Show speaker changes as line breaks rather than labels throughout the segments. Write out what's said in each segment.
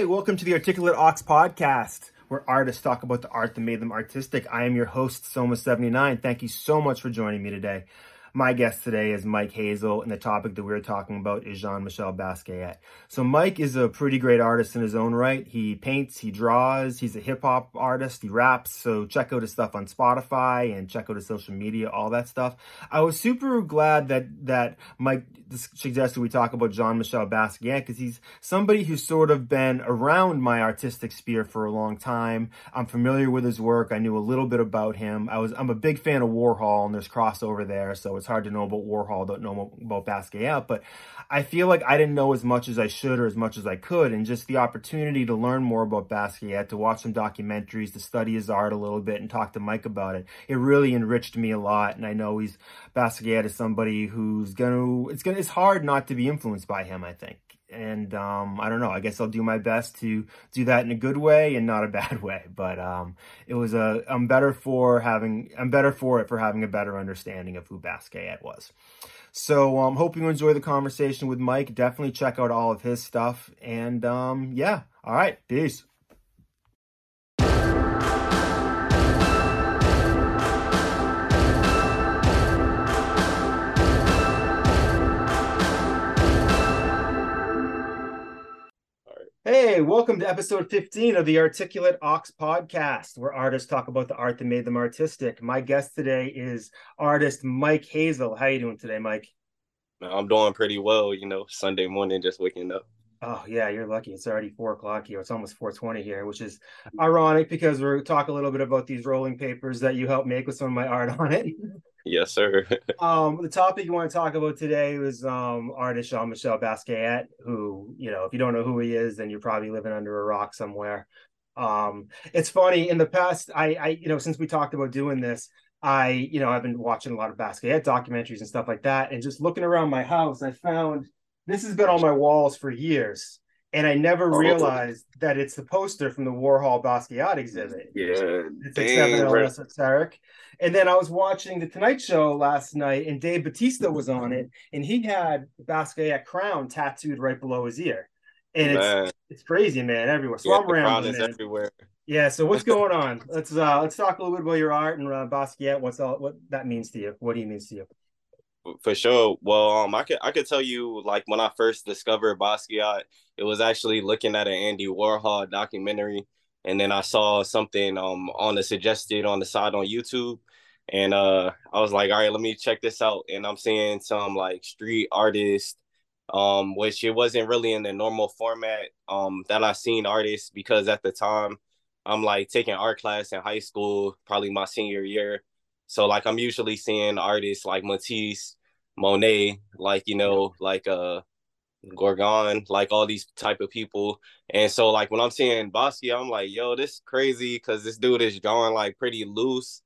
Hey, welcome to the Articulate Ox podcast, where artists talk about the art that made them artistic. I am your host, Soma79. Thank you so much for joining me today. My guest today is Mike Hazel, and the topic that we're talking about is Jean Michel Basquiat. So, Mike is a pretty great artist in his own right. He paints, he draws, he's a hip hop artist, he raps. So, check out his stuff on Spotify and check out his social media, all that stuff. I was super glad that that Mike suggested we talk about Jean Michel Basquiat because he's somebody who's sort of been around my artistic sphere for a long time. I'm familiar with his work. I knew a little bit about him. I was I'm a big fan of Warhol, and there's crossover there. So it's hard to know about Warhol, don't know about Basquiat, but I feel like I didn't know as much as I should or as much as I could. And just the opportunity to learn more about Basquiat, to watch some documentaries, to study his art a little bit and talk to Mike about it, it really enriched me a lot. And I know he's, Basquiat is somebody who's gonna, it's gonna, it's hard not to be influenced by him, I think and um, I don't know. I guess I'll do my best to do that in a good way and not a bad way. But um, it was a I'm better for having I'm better for it for having a better understanding of who Basquiat was. So um, hope you enjoy the conversation with Mike. Definitely check out all of his stuff. And um, yeah, all right, peace. Hey, welcome to episode 15 of the Articulate Ox podcast, where artists talk about the art that made them artistic. My guest today is artist Mike Hazel. How are you doing today, Mike?
I'm doing pretty well, you know, Sunday morning, just waking up.
Oh yeah, you're lucky. It's already four o'clock here. It's almost 4:20 here, which is ironic because we're talking a little bit about these rolling papers that you helped make with some of my art on it.
Yes, sir.
um, the topic you want to talk about today was um, artist Jean Michel Basquiat, who, you know, if you don't know who he is, then you're probably living under a rock somewhere. Um, it's funny in the past, I, I, you know, since we talked about doing this, I, you know, I've been watching a lot of Basquiat documentaries and stuff like that, and just looking around my house, I found this has been on my walls for years and I never oh, realized that it's the poster from the Warhol Basquiat exhibit.
Yeah,
it's like seven LS esoteric. And then I was watching the Tonight Show last night, and Dave Batista was on it, and he had Basquiat crown tattooed right below his ear, and man. it's it's crazy, man, everywhere. So
yeah, I'm rambling. everywhere.
Yeah. So what's going on? let's uh let's talk a little bit about your art and uh, Basquiat. What's all what that means to you? What he means to you?
For sure. Well, um, I could I could tell you like when I first discovered Basquiat, it was actually looking at an Andy Warhol documentary, and then I saw something um on the suggested on the side on YouTube, and uh I was like, all right, let me check this out, and I'm seeing some like street artists, um, which it wasn't really in the normal format um that I seen artists because at the time I'm like taking art class in high school, probably my senior year so like I'm usually seeing artists like Matisse, Monet, like you know, like uh Gauguin, like all these type of people. And so like when I'm seeing Basquiat, I'm like, yo, this is crazy because this dude is drawing like pretty loose,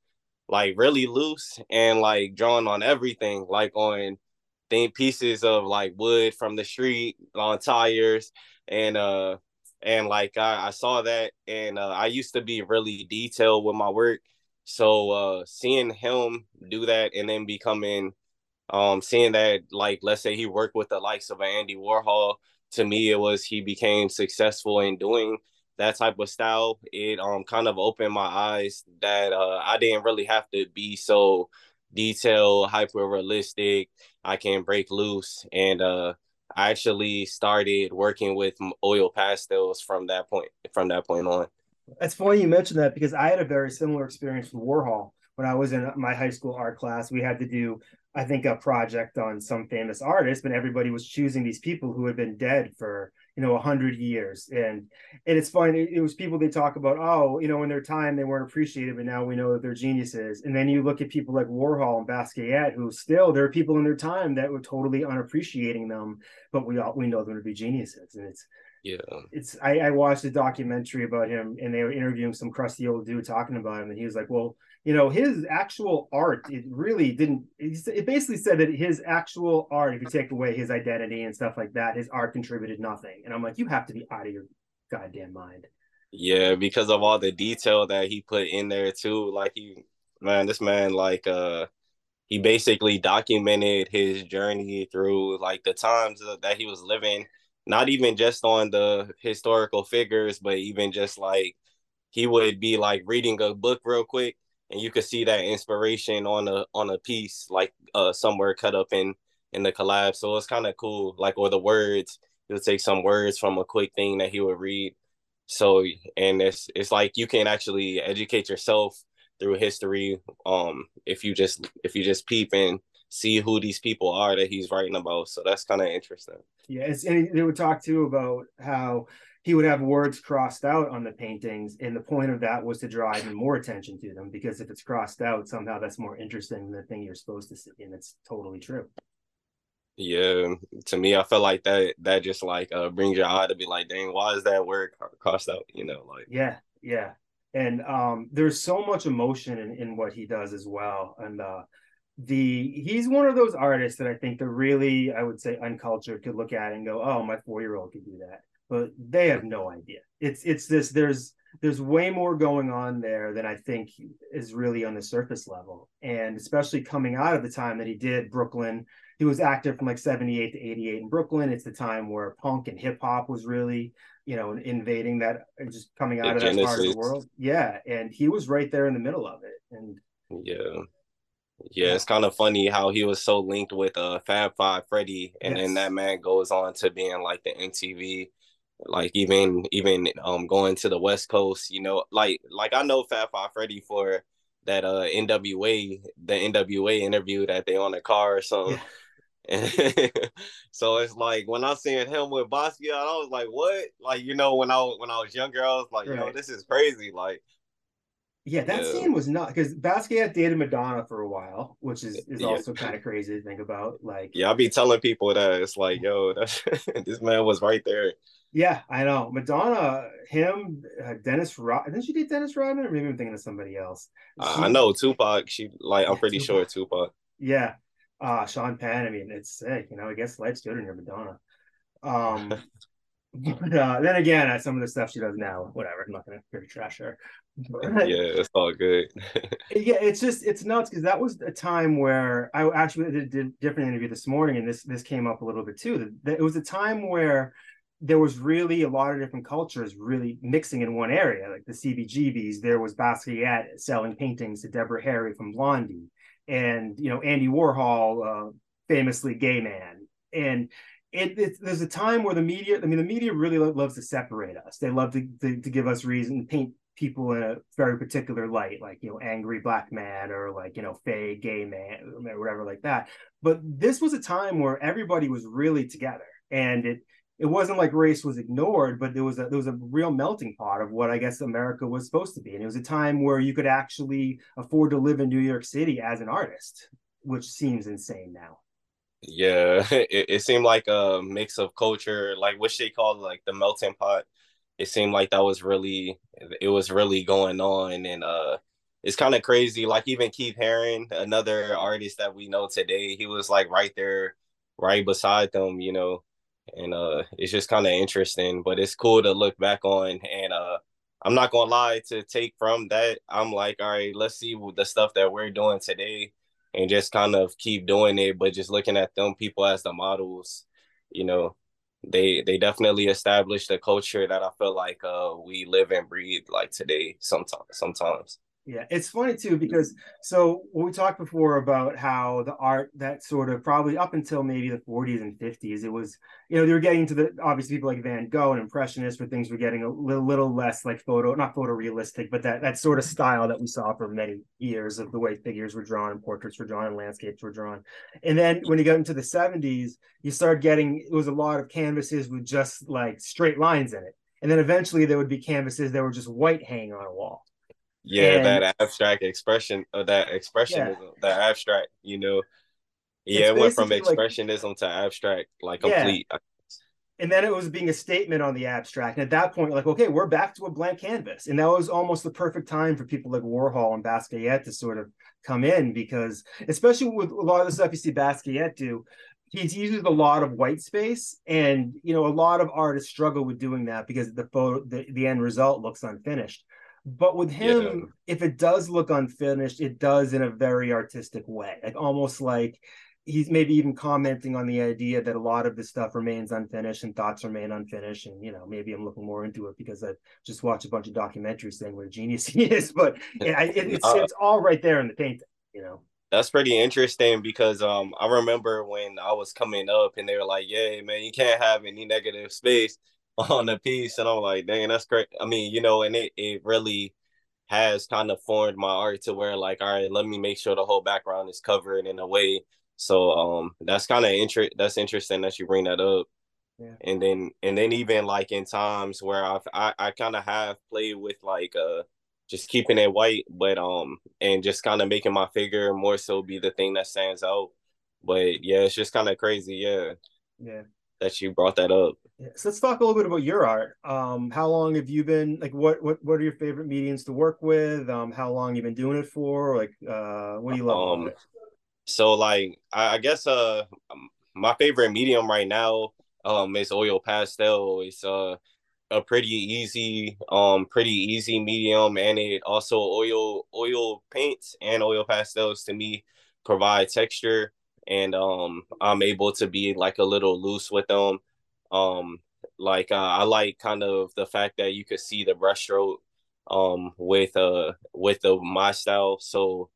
like really loose, and like drawing on everything, like on thin pieces of like wood from the street on tires. And uh and like I, I saw that and uh, I used to be really detailed with my work so uh seeing him do that and then becoming um seeing that like let's say he worked with the likes of Andy Warhol, to me it was he became successful in doing that type of style. It um kind of opened my eyes that uh I didn't really have to be so detailed, hyper realistic. I can break loose and uh I actually started working with oil pastels from that point from that point on.
It's funny you mentioned that because I had a very similar experience with Warhol when I was in my high school art class. We had to do, I think, a project on some famous artist, but everybody was choosing these people who had been dead for you know a hundred years, and and it's funny. It, it was people they talk about. Oh, you know, in their time they weren't appreciated, but now we know that they're geniuses. And then you look at people like Warhol and Basquiat, who still there are people in their time that were totally unappreciating them, but we all we know them to be geniuses, and it's
yeah.
It's I, I watched a documentary about him and they were interviewing some crusty old dude talking about him and he was like, Well, you know, his actual art, it really didn't it basically said that his actual art, if you take away his identity and stuff like that, his art contributed nothing. And I'm like, you have to be out of your goddamn mind.
Yeah, because of all the detail that he put in there too. Like he man, this man like uh he basically documented his journey through like the times that he was living not even just on the historical figures, but even just like he would be like reading a book real quick and you could see that inspiration on a on a piece like uh somewhere cut up in in the collab. So it's kind of cool. Like or the words, he would take some words from a quick thing that he would read. So and it's it's like you can actually educate yourself through history um if you just if you just peep and see who these people are that he's writing about. So that's kind of interesting.
Yeah, and they would talk too about how he would have words crossed out on the paintings, and the point of that was to draw even more attention to them because if it's crossed out, somehow that's more interesting than the thing you're supposed to see, and it's totally true.
Yeah, to me, I feel like that that just like uh brings your eye to be like, dang, why is that word crossed out? You know, like
yeah, yeah, and um, there's so much emotion in, in what he does as well, and uh, the he's one of those artists that I think the really I would say uncultured could look at and go, oh, my four year old could do that, but they have no idea. It's it's this there's there's way more going on there than I think is really on the surface level, and especially coming out of the time that he did Brooklyn. He was active from like 78 to 88 in Brooklyn. It's the time where punk and hip hop was really, you know, invading that just coming out the of that part of the world. Yeah. And he was right there in the middle of it. And
yeah yeah, it's kind of funny how he was so linked with uh Fab Five Freddy, and yes. then that man goes on to being like the MTV, like even even um going to the West Coast, you know, like like I know Fab Five Freddy for that uh NWA the NWA interview that they on the car or something. Yeah. so it's like when I seen him with Basquiat, I was like, "What?" Like you know, when I when I was younger, I was like, right. "Yo, this is crazy!" Like
yeah, that yeah. scene was not because Basquiat dated Madonna for a while, which is is yeah. also kind of crazy to think about. Like,
yeah, I'll be telling people that it's like, yo, this man was right there.
Yeah, I know Madonna, him, uh, Dennis Rod. Didn't she date Dennis Rodman, or maybe I'm thinking of somebody else?
She, uh, I know Tupac. She like, I'm pretty Tupac. sure Tupac.
Yeah, uh, Sean Penn. I mean, it's sick. You know, I guess life's good when you're Madonna. Um, but uh, then again, uh, some of the stuff she does now, whatever. I'm not gonna trash her.
yeah, it's all good.
yeah, it's just it's nuts because that was a time where I actually did, a different interview this morning, and this this came up a little bit too. That, that it was a time where there was really a lot of different cultures really mixing in one area, like the CBGBs. There was Basquiat selling paintings to Deborah Harry from Blondie, and you know Andy Warhol, uh, famously gay man, and it, it, there's a time where the media, I mean, the media really loves to separate us. They love to, to, to give us reason, to paint people in a very particular light, like you know, angry black man or like you know, fey gay man or whatever like that. But this was a time where everybody was really together, and it it wasn't like race was ignored, but there was a there was a real melting pot of what I guess America was supposed to be, and it was a time where you could actually afford to live in New York City as an artist, which seems insane now.
Yeah, it, it seemed like a mix of culture, like what they call like the melting pot. It seemed like that was really it was really going on and uh it's kind of crazy like even keith haring another artist that we know today he was like right there right beside them you know and uh it's just kind of interesting but it's cool to look back on and uh i'm not gonna lie to take from that i'm like all right let's see the stuff that we're doing today and just kind of keep doing it but just looking at them people as the models you know they they definitely established a culture that I feel like uh we live and breathe like today sometimes sometimes.
Yeah, it's funny too because so we talked before about how the art that sort of probably up until maybe the 40s and 50s, it was you know they were getting to the obviously people like Van Gogh and Impressionists where things were getting a little, little less like photo, not photorealistic, but that that sort of style that we saw for many years of the way figures were drawn and portraits were drawn and landscapes were drawn. And then when you got into the 70s, you start getting it was a lot of canvases with just like straight lines in it. And then eventually there would be canvases that were just white hanging on a wall
yeah and, that abstract expression of that expressionism yeah. that abstract you know yeah it went from expressionism like, to abstract like complete yeah.
and then it was being a statement on the abstract and at that point like okay we're back to a blank canvas and that was almost the perfect time for people like warhol and basquiat to sort of come in because especially with a lot of the stuff you see basquiat do he uses a lot of white space and you know a lot of artists struggle with doing that because the photo the, the end result looks unfinished but with him, yeah. if it does look unfinished, it does in a very artistic way, like almost like he's maybe even commenting on the idea that a lot of this stuff remains unfinished and thoughts remain unfinished. And you know maybe i'm looking more into it because I've just watched a bunch of documentaries saying what a genius he is. But it, it, it's uh, it's all right there in the painting you know?
That's pretty interesting because um i remember when i was coming up and they were like yeah man you can't have any negative space on the piece and i'm like dang that's great i mean you know and it, it really has kind of formed my art to where like all right let me make sure the whole background is covered in a way so um that's kind of inter- that's interesting that you bring that up. Yeah. And then and then even like in times where I've I, I kind of have played with like uh just keeping it white, but um and just kind of making my figure more so be the thing that stands out. But yeah, it's just kind of crazy, yeah.
Yeah.
That you brought that up.
So let's talk a little bit about your art. Um, how long have you been like what what what are your favorite mediums to work with? Um, how long you been doing it for? Like uh what do you love? Um,
so like I, I guess uh my favorite medium right now um is oil pastel. It's uh a pretty easy um pretty easy medium and it also oil oil paints and oil pastels to me provide texture and um I'm able to be like a little loose with them. Um like uh, I like kind of the fact that you could see the brushstroke um with uh with the my style. So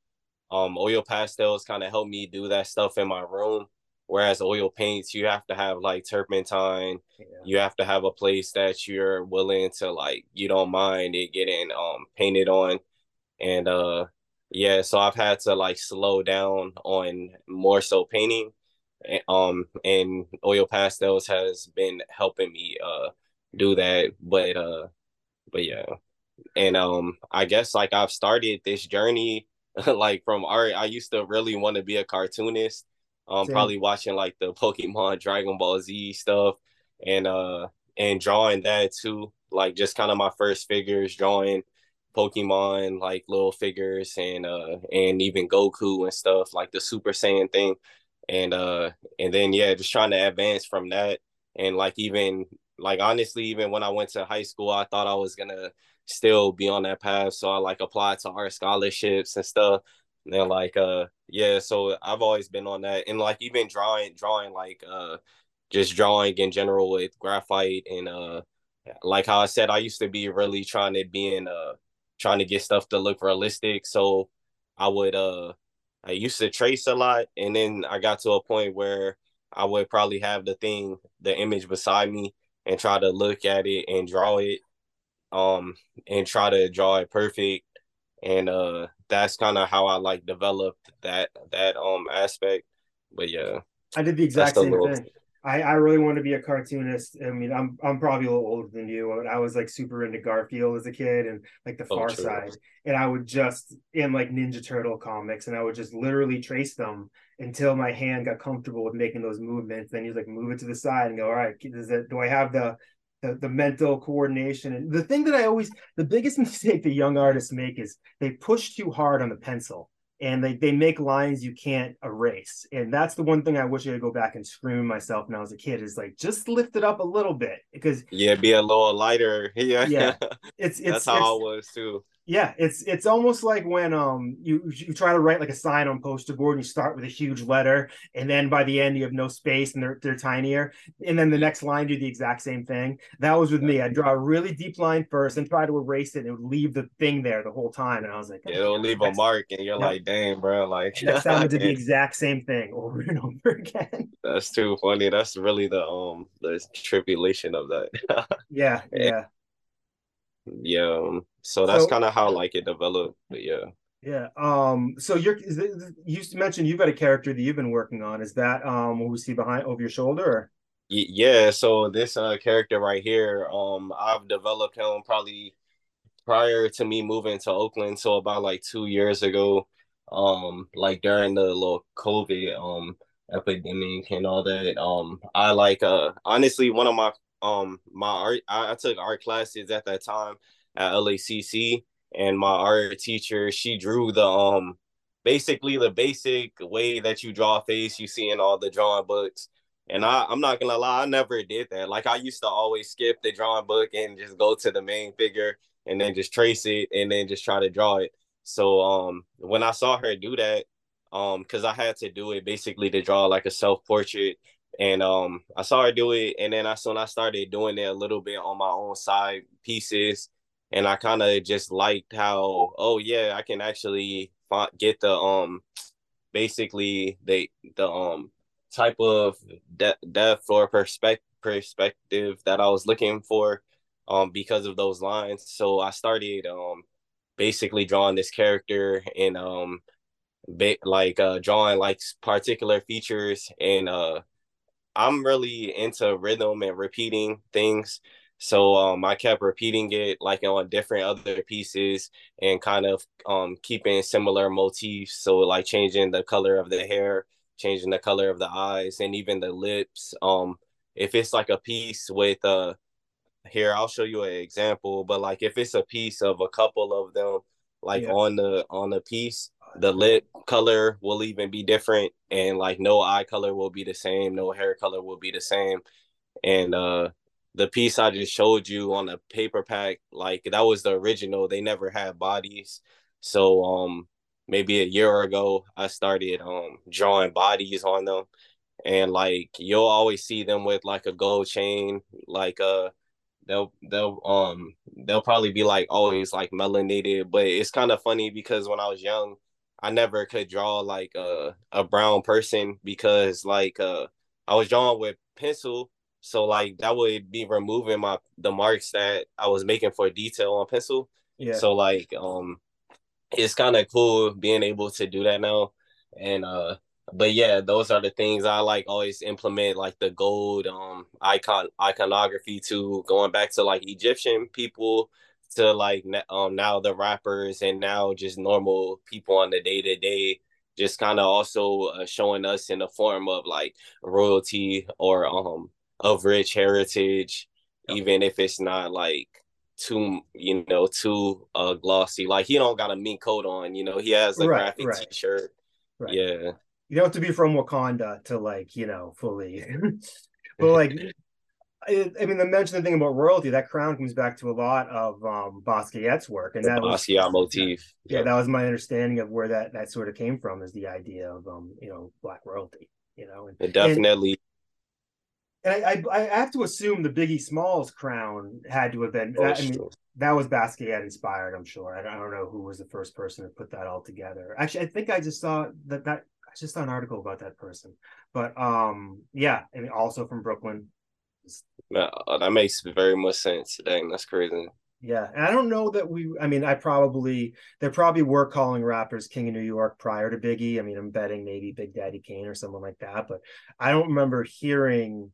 um, oil pastels kind of help me do that stuff in my room. Whereas oil paints, you have to have like turpentine. Yeah. You have to have a place that you're willing to like, you don't mind it getting um painted on. And uh yeah, so I've had to like slow down on more so painting. Um and oil pastels has been helping me uh do that. But uh but yeah. And um I guess like I've started this journey like from art. I used to really want to be a cartoonist. Um, Same. probably watching like the Pokemon, Dragon Ball Z stuff, and uh, and drawing that too. Like just kind of my first figures, drawing Pokemon, like little figures, and uh, and even Goku and stuff, like the Super Saiyan thing, and uh, and then yeah, just trying to advance from that, and like even like honestly, even when I went to high school, I thought I was gonna still be on that path. So I like applied to art scholarships and stuff. And then like uh yeah, so I've always been on that. And like even drawing drawing like uh just drawing in general with graphite and uh like how I said I used to be really trying to be in uh trying to get stuff to look realistic. So I would uh I used to trace a lot and then I got to a point where I would probably have the thing, the image beside me and try to look at it and draw it um and try to draw it perfect. And uh that's kind of how I like developed that that um aspect. But yeah
I did the exact same little... thing I, I really wanted to be a cartoonist. I mean, I'm I'm probably a little older than you. I was like super into Garfield as a kid and like the oh, Far Side, and I would just in like Ninja Turtle comics, and I would just literally trace them until my hand got comfortable with making those movements. Then you like move it to the side and go, all right, does it? Do I have the the, the mental coordination and the thing that i always the biggest mistake that young artists make is they push too hard on the pencil and they, they make lines you can't erase. And that's the one thing i wish i could go back and scream myself when i was a kid is like just lift it up a little bit because
yeah be a little lighter. Yeah.
Yeah. It's, it's
that's how
it's,
i was too
yeah, it's it's almost like when um you you try to write like a sign on poster board and you start with a huge letter and then by the end you have no space and they're they're tinier and then the next line do the exact same thing. That was with me. I'd draw a really deep line first and try to erase it and it would leave the thing there the whole time and I was like,
yeah, it'll leave a mark and you're like, damn, bro, like
next time I did the exact same thing over and over again.
That's too funny. That's really the um the tribulation of that.
yeah, yeah
yeah um, so that's so, kind of how like it developed but yeah
yeah um so you're you mentioned you've got a character that you've been working on is that um what we see behind over your shoulder or?
yeah so this uh character right here um i've developed him probably prior to me moving to oakland so about like two years ago um like during the little covid um epidemic and all that um i like uh honestly one of my um my art I, I, took art classes at that time at LACC and my art teacher she drew the um basically the basic way that you draw a face you see in all the drawing books and I, I'm not gonna lie, I never did that. Like I used to always skip the drawing book and just go to the main figure and then just trace it and then just try to draw it. So um when I saw her do that, um because I had to do it basically to draw like a self portrait. And um I saw her do it and then I soon I started doing it a little bit on my own side pieces and I kind of just liked how oh yeah I can actually get the um basically the the um type of de- depth or perspective perspective that I was looking for um because of those lines. So I started um basically drawing this character and um ba- like uh drawing like particular features and uh I'm really into rhythm and repeating things so um, I kept repeating it like on different other pieces and kind of um, keeping similar motifs. So like changing the color of the hair, changing the color of the eyes, and even the lips. Um, if it's like a piece with uh here, I'll show you an example. But like if it's a piece of a couple of them, like yeah. on the on the piece, the lip color will even be different, and like no eye color will be the same, no hair color will be the same, and uh the piece I just showed you on the paper pack, like that was the original. They never had bodies. So um maybe a year ago I started um drawing bodies on them. And like you'll always see them with like a gold chain, like uh they'll they'll um they'll probably be like always like melanated, but it's kind of funny because when I was young, I never could draw like a a brown person because like uh I was drawing with pencil so like that would be removing my the marks that I was making for detail on pencil. Yeah. So like um it's kind of cool being able to do that now. And uh but yeah, those are the things I like always implement like the gold um icon iconography to going back to like Egyptian people to like um now the rappers and now just normal people on the day to day just kind of also uh, showing us in the form of like royalty or um of rich heritage, even if it's not like too you know too uh glossy. Like he don't got a mink coat on, you know. He has a right, graphic right. t-shirt. Right. Yeah.
You don't have to be from Wakanda to like you know fully, but like. I, I mean, the mention the thing about royalty, that crown comes back to a lot of um, Basquiat's work, and the that
Basquiat was, motif.
Yeah, that was my understanding of where that that sort of came from, is the idea of um, you know, black royalty. You know, and,
it definitely
and, and I, I, I have to assume the Biggie Smalls crown had to have been. Oh, I mean, that was Basquiat inspired. I'm sure. I don't, I don't know who was the first person to put that all together. Actually, I think I just saw that that I just saw an article about that person. But um, yeah, I mean, also from Brooklyn.
No, that makes very much sense. Dang, that's crazy.
Yeah, and I don't know that we. I mean, I probably there probably were calling rappers King of New York prior to Biggie. I mean, I'm betting maybe Big Daddy Kane or someone like that, but I don't remember hearing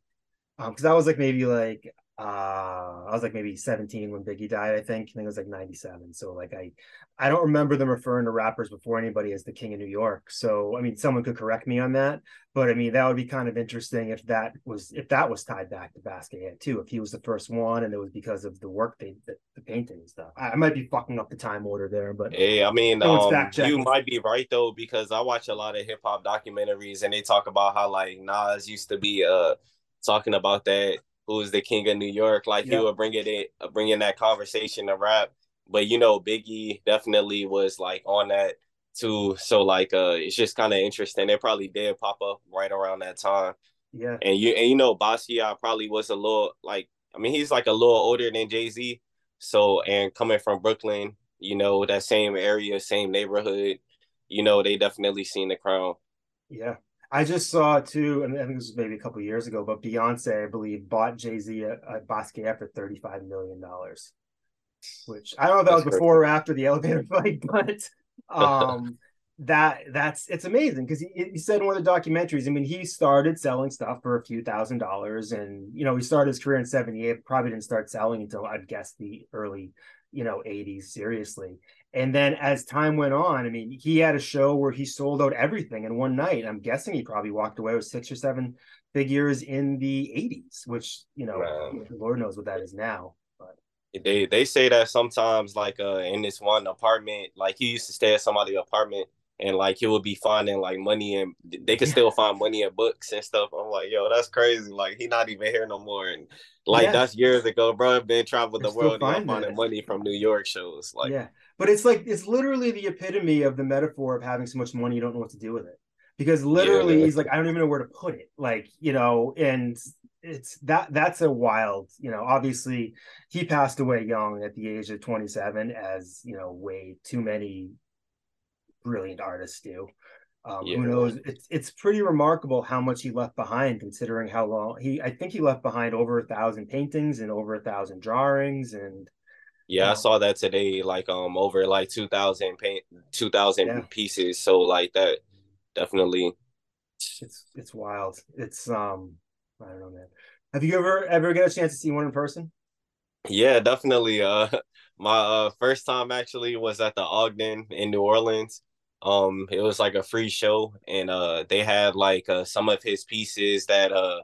um because I was like maybe like uh I was like maybe 17 when Biggie died, I think. I think it was like 97. So like I I don't remember them referring to rappers before anybody as the king of New York. So I mean someone could correct me on that. But I mean that would be kind of interesting if that was if that was tied back to Basquiat too, if he was the first one and it was because of the work they the, the painting and stuff. I, I, might be fucking up the time order there, but
hey, I mean um, you might be right though, because I watch a lot of hip hop documentaries and they talk about how like Nas used to be uh talking about that who is the king of New York. Like he would bring it in, uh, bring in that conversation to rap. But you know, Biggie definitely was like on that too. So like, uh, it's just kind of interesting. It probably did pop up right around that time.
Yeah.
And you and you know, Basquiat probably was a little like, I mean, he's like a little older than Jay Z. So and coming from Brooklyn, you know, that same area, same neighborhood, you know, they definitely seen the crown.
Yeah. I just saw too, and I think this was maybe a couple years ago, but Beyonce, I believe, bought Jay Z a, a Basquiat for thirty five million dollars. Which I don't know if that that's was before or after the elevator fight, but um, that that's it's amazing because he, he said in one of the documentaries. I mean, he started selling stuff for a few thousand dollars, and you know, he started his career in '78. Probably didn't start selling until I'd guess the early you know 80s seriously and then as time went on, I mean, he had a show where he sold out everything in one night. I'm guessing he probably walked away with six or seven figures in the 80s, which, you know, wow. Lord knows what that is now. But
they they say that sometimes like uh in this one apartment, like he used to stay at somebody's apartment and like he would be finding like money and they could still find money in books and stuff. I'm like, yo, that's crazy. Like he not even here no more. And like yeah. that's years ago, bro. I've been traveling the world and finding money from New York shows. Like
yeah. But it's like it's literally the epitome of the metaphor of having so much money you don't know what to do with it because literally yeah. he's like i don't even know where to put it like you know and it's that that's a wild you know obviously he passed away young at the age of 27 as you know way too many brilliant artists do um, yeah. who knows it's it's pretty remarkable how much he left behind considering how long he i think he left behind over a thousand paintings and over a thousand drawings and
yeah, I saw that today, like um over like two thousand paint two thousand yeah. pieces. So like that definitely
it's it's wild. It's um I don't know, man. Have you ever ever get a chance to see one in person?
Yeah, definitely. Uh my uh first time actually was at the Ogden in New Orleans. Um it was like a free show and uh they had like uh some of his pieces that uh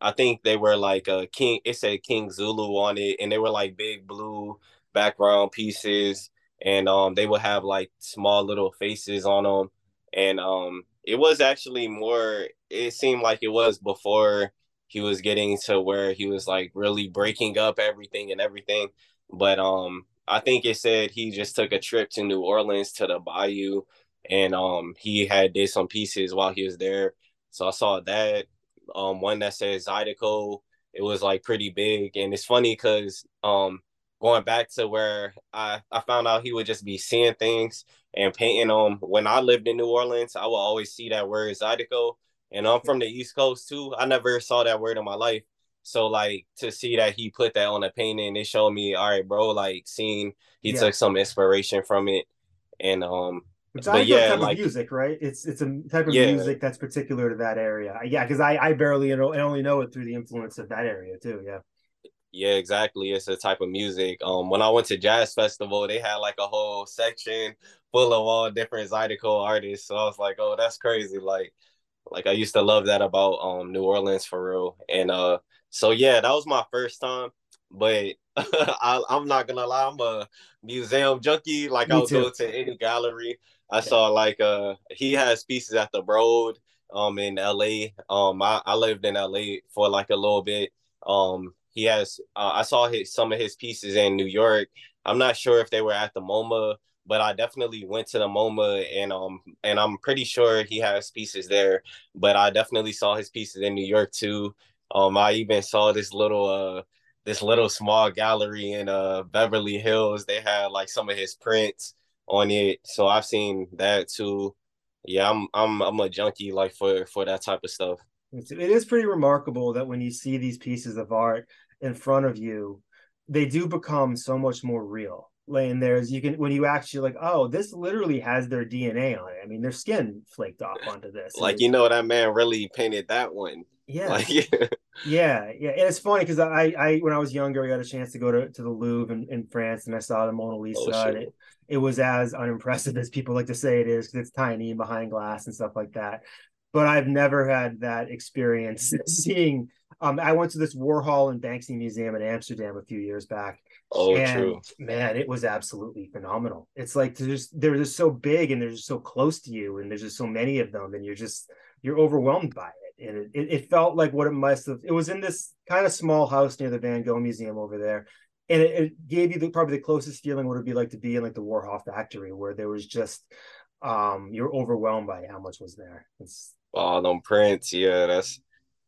I think they were like a King. It said King Zulu on it, and they were like big blue background pieces, and um, they would have like small little faces on them, and um, it was actually more. It seemed like it was before he was getting to where he was like really breaking up everything and everything, but um, I think it said he just took a trip to New Orleans to the Bayou, and um, he had did some pieces while he was there. So I saw that um one that says Zydeco. It was like pretty big, and it's funny because um going back to where I I found out he would just be seeing things and painting them. When I lived in New Orleans, I would always see that word Zydeco, and I'm from the East Coast too. I never saw that word in my life. So like to see that he put that on a painting, it showed me, all right, bro, like seeing he yeah. took some inspiration from it. And um
it's but yeah, type like, of music, right? It's it's a type of yeah. music that's particular to that area. Yeah, because I I barely know I only know it through the influence of that area too. Yeah.
Yeah, exactly. It's a type of music. Um, when I went to jazz festival, they had like a whole section full of all different Zydeco artists. So I was like, oh, that's crazy. Like, like I used to love that about um New Orleans for real. And uh, so yeah, that was my first time. But I, am not gonna lie, I'm a museum junkie. Like Me I'll too. go to any gallery. I saw like uh he has pieces at the Broad um in LA. Um I, I lived in LA for like a little bit. Um he has uh, I saw his some of his pieces in New York. I'm not sure if they were at the MoMA, but I definitely went to the MoMA and um and I'm pretty sure he has pieces there. But I definitely saw his pieces in New York too. Um I even saw this little uh this little small gallery in uh Beverly Hills. They had like some of his prints on it. So I've seen that too. Yeah, I'm I'm I'm a junkie like for for that type of stuff.
It is pretty remarkable that when you see these pieces of art in front of you, they do become so much more real. Laying there, as you can when you actually like, oh, this literally has their DNA on it. I mean, their skin flaked off onto this.
Like you know, that man really painted that one.
Yeah. Like, yeah. yeah, yeah. And it's funny because I, I, when I was younger, I got a chance to go to, to the Louvre in, in France and I saw the Mona Lisa. Oh, and it, it was as unimpressive as people like to say it is because it's tiny and behind glass and stuff like that. But I've never had that experience seeing. Um, I went to this Warhol and Banksy museum in Amsterdam a few years back.
Oh, and, true.
Man, it was absolutely phenomenal. It's like they're just they're just so big and they're just so close to you, and there's just so many of them, and you're just you're overwhelmed by it. And it, it, felt like what it must have. It was in this kind of small house near the Van Gogh Museum over there, and it, it gave you the, probably the closest feeling what it'd be like to be in like the Warhol factory where there was just um you're overwhelmed by how much was there. It's
oh them prints, yeah, that's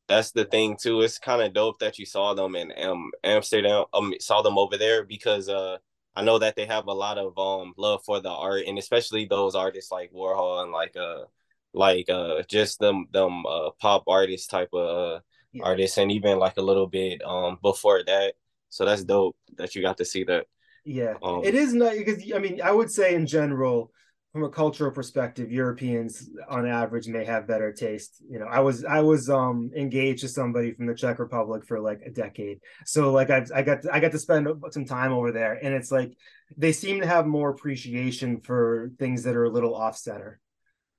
that's the thing too. It's kind of dope that you saw them in um Amsterdam, um saw them over there because uh I know that they have a lot of um love for the art and especially those artists like Warhol and like uh like uh just them them uh pop artist type of uh, yeah. artists and even like a little bit um before that so that's dope that you got to see that.
Yeah, um, it is not because I mean I would say in general, from a cultural perspective, Europeans on average may have better taste. You know, I was I was um engaged to somebody from the Czech Republic for like a decade, so like I I got to, I got to spend some time over there, and it's like they seem to have more appreciation for things that are a little off center.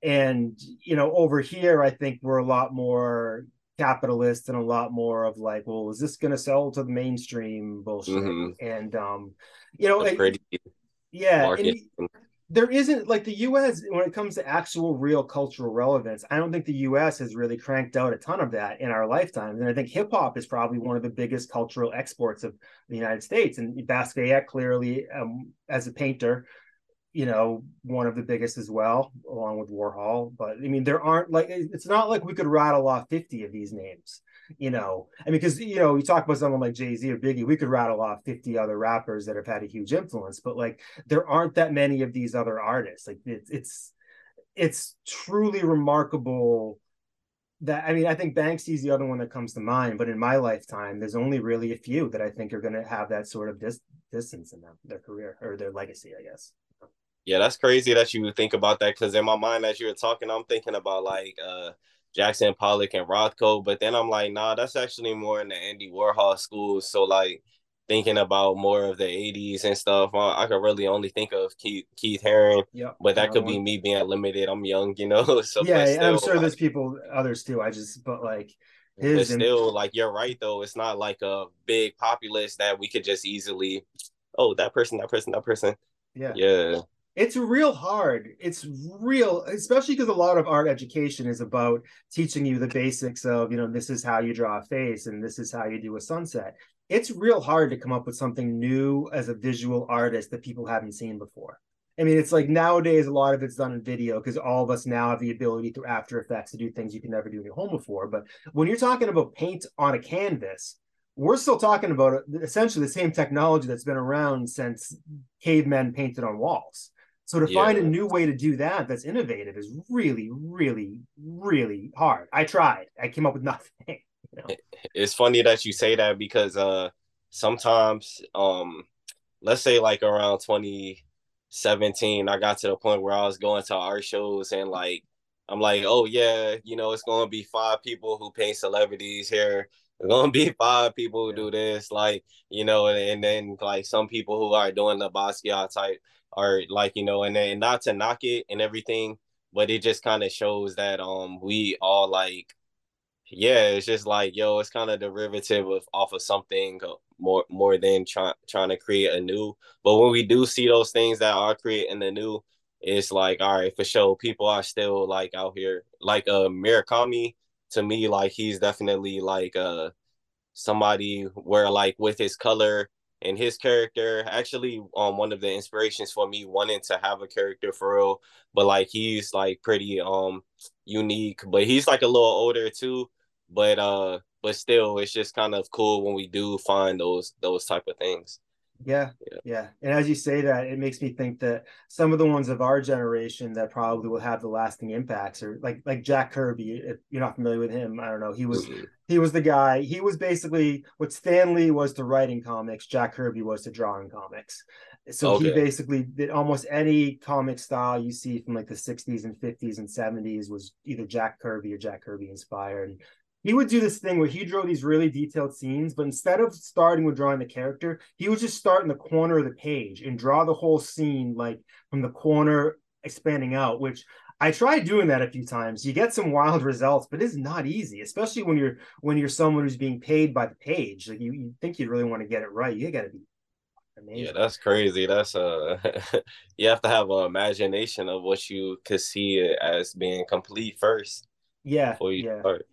And you know, over here, I think we're a lot more capitalist and a lot more of like, well, is this going to sell to the mainstream bullshit? Mm-hmm. And um, you know, it, yeah, there isn't like the U.S. when it comes to actual real cultural relevance. I don't think the U.S. has really cranked out a ton of that in our lifetimes, and I think hip hop is probably one of the biggest cultural exports of the United States. And Basquiat clearly, um, as a painter, you know, one of the biggest as well, along with Warhol. But I mean, there aren't like it's not like we could rattle off 50 of these names, you know. I mean, because you know, you talk about someone like Jay-Z or Biggie, we could rattle off 50 other rappers that have had a huge influence, but like there aren't that many of these other artists. Like it's it's it's truly remarkable that I mean, I think Banksy's the other one that comes to mind, but in my lifetime, there's only really a few that I think are going to have that sort of dis- distance in them, their career or their legacy, I guess.
Yeah, that's crazy that you think about that because in my mind, as you were talking, I'm thinking about like uh, Jackson Pollock and Rothko, but then I'm like, nah, that's actually more in the Andy Warhol school. So like thinking about more of the 80s and stuff, I, I could really only think of Keith, Keith Haring.
Yeah,
but that could be me being limited. I'm young, you know. So
yeah, still, I'm sure like, there's people, others too. I just, but like.
His but still, like you're right though. It's not like a big populace that we could just easily, oh, that person, that person, that person.
Yeah.
Yeah
it's real hard. It's real especially because a lot of art education is about teaching you the basics of you know this is how you draw a face and this is how you do a sunset. It's real hard to come up with something new as a visual artist that people haven't seen before. I mean it's like nowadays a lot of it's done in video because all of us now have the ability through after effects to do things you can never do in your home before. But when you're talking about paint on a canvas we're still talking about uh, essentially the same technology that's been around since cavemen painted on walls so to yeah. find a new way to do that that's innovative is really, really, really hard. I tried. I came up with nothing. You know?
It's funny that you say that because uh sometimes um let's say like around 2017 I got to the point where I was going to art shows and like I'm like, oh yeah, you know, it's gonna be five people who paint celebrities here. It's gonna be five people who do this, like, you know, and, and then like some people who are doing the Basquiat type are like you know and then not to knock it and everything but it just kind of shows that um we all like yeah it's just like yo it's kind of derivative of off of something more more than trying trying to create a new. But when we do see those things that are creating the new it's like all right for sure people are still like out here. Like uh Murakami to me like he's definitely like uh somebody where like with his color and his character actually um one of the inspirations for me wanting to have a character for real but like he's like pretty um unique but he's like a little older too but uh but still it's just kind of cool when we do find those those type of things
yeah, yeah, yeah. And as you say that, it makes me think that some of the ones of our generation that probably will have the lasting impacts are like like Jack Kirby. If you're not familiar with him, I don't know. He was mm-hmm. He was the guy. He was basically what Stan Lee was to writing comics. Jack Kirby was to drawing comics. So okay. he basically did almost any comic style you see from like the 60s and 50s and 70s was either Jack Kirby or Jack Kirby inspired he would do this thing where he drew these really detailed scenes, but instead of starting with drawing the character, he would just start in the corner of the page and draw the whole scene like from the corner expanding out, which I tried doing that a few times. You get some wild results, but it's not easy, especially when you're when you're someone who's being paid by the page. Like you, you think you'd really want to get it right. You got to be
amazing. Yeah, that's crazy. That's uh, you have to have an imagination of what you could see as being complete first.
Yeah, before you yeah. start.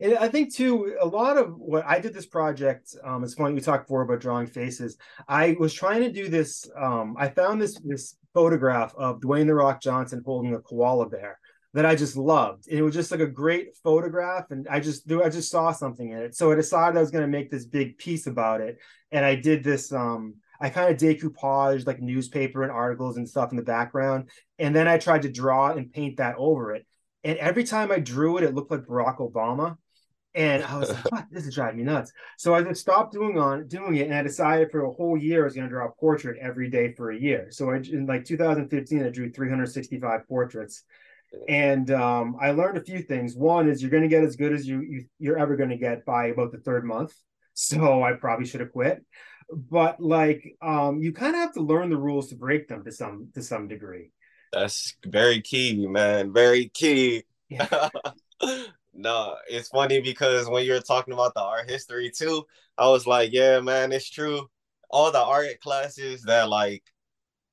And I think too, a lot of what I did this project. Um, it's funny we talked before about drawing faces. I was trying to do this. Um, I found this this photograph of Dwayne the Rock Johnson holding a koala bear that I just loved. It was just like a great photograph, and I just I just saw something in it. So I decided I was going to make this big piece about it, and I did this. Um, I kind of decoupaged like newspaper and articles and stuff in the background, and then I tried to draw and paint that over it. And every time I drew it, it looked like Barack Obama. And I was like, what? This is driving me nuts. So I just stopped doing on doing it, and I decided for a whole year I was going to draw a portrait every day for a year. So I, in like 2015, I drew 365 portraits, and um, I learned a few things. One is you're going to get as good as you, you you're ever going to get by about the third month. So I probably should have quit. But like, um, you kind of have to learn the rules to break them to some to some degree.
That's very key, man. Very key. Yeah. No, it's funny because when you're talking about the art history too, I was like, yeah, man, it's true. All the art classes that like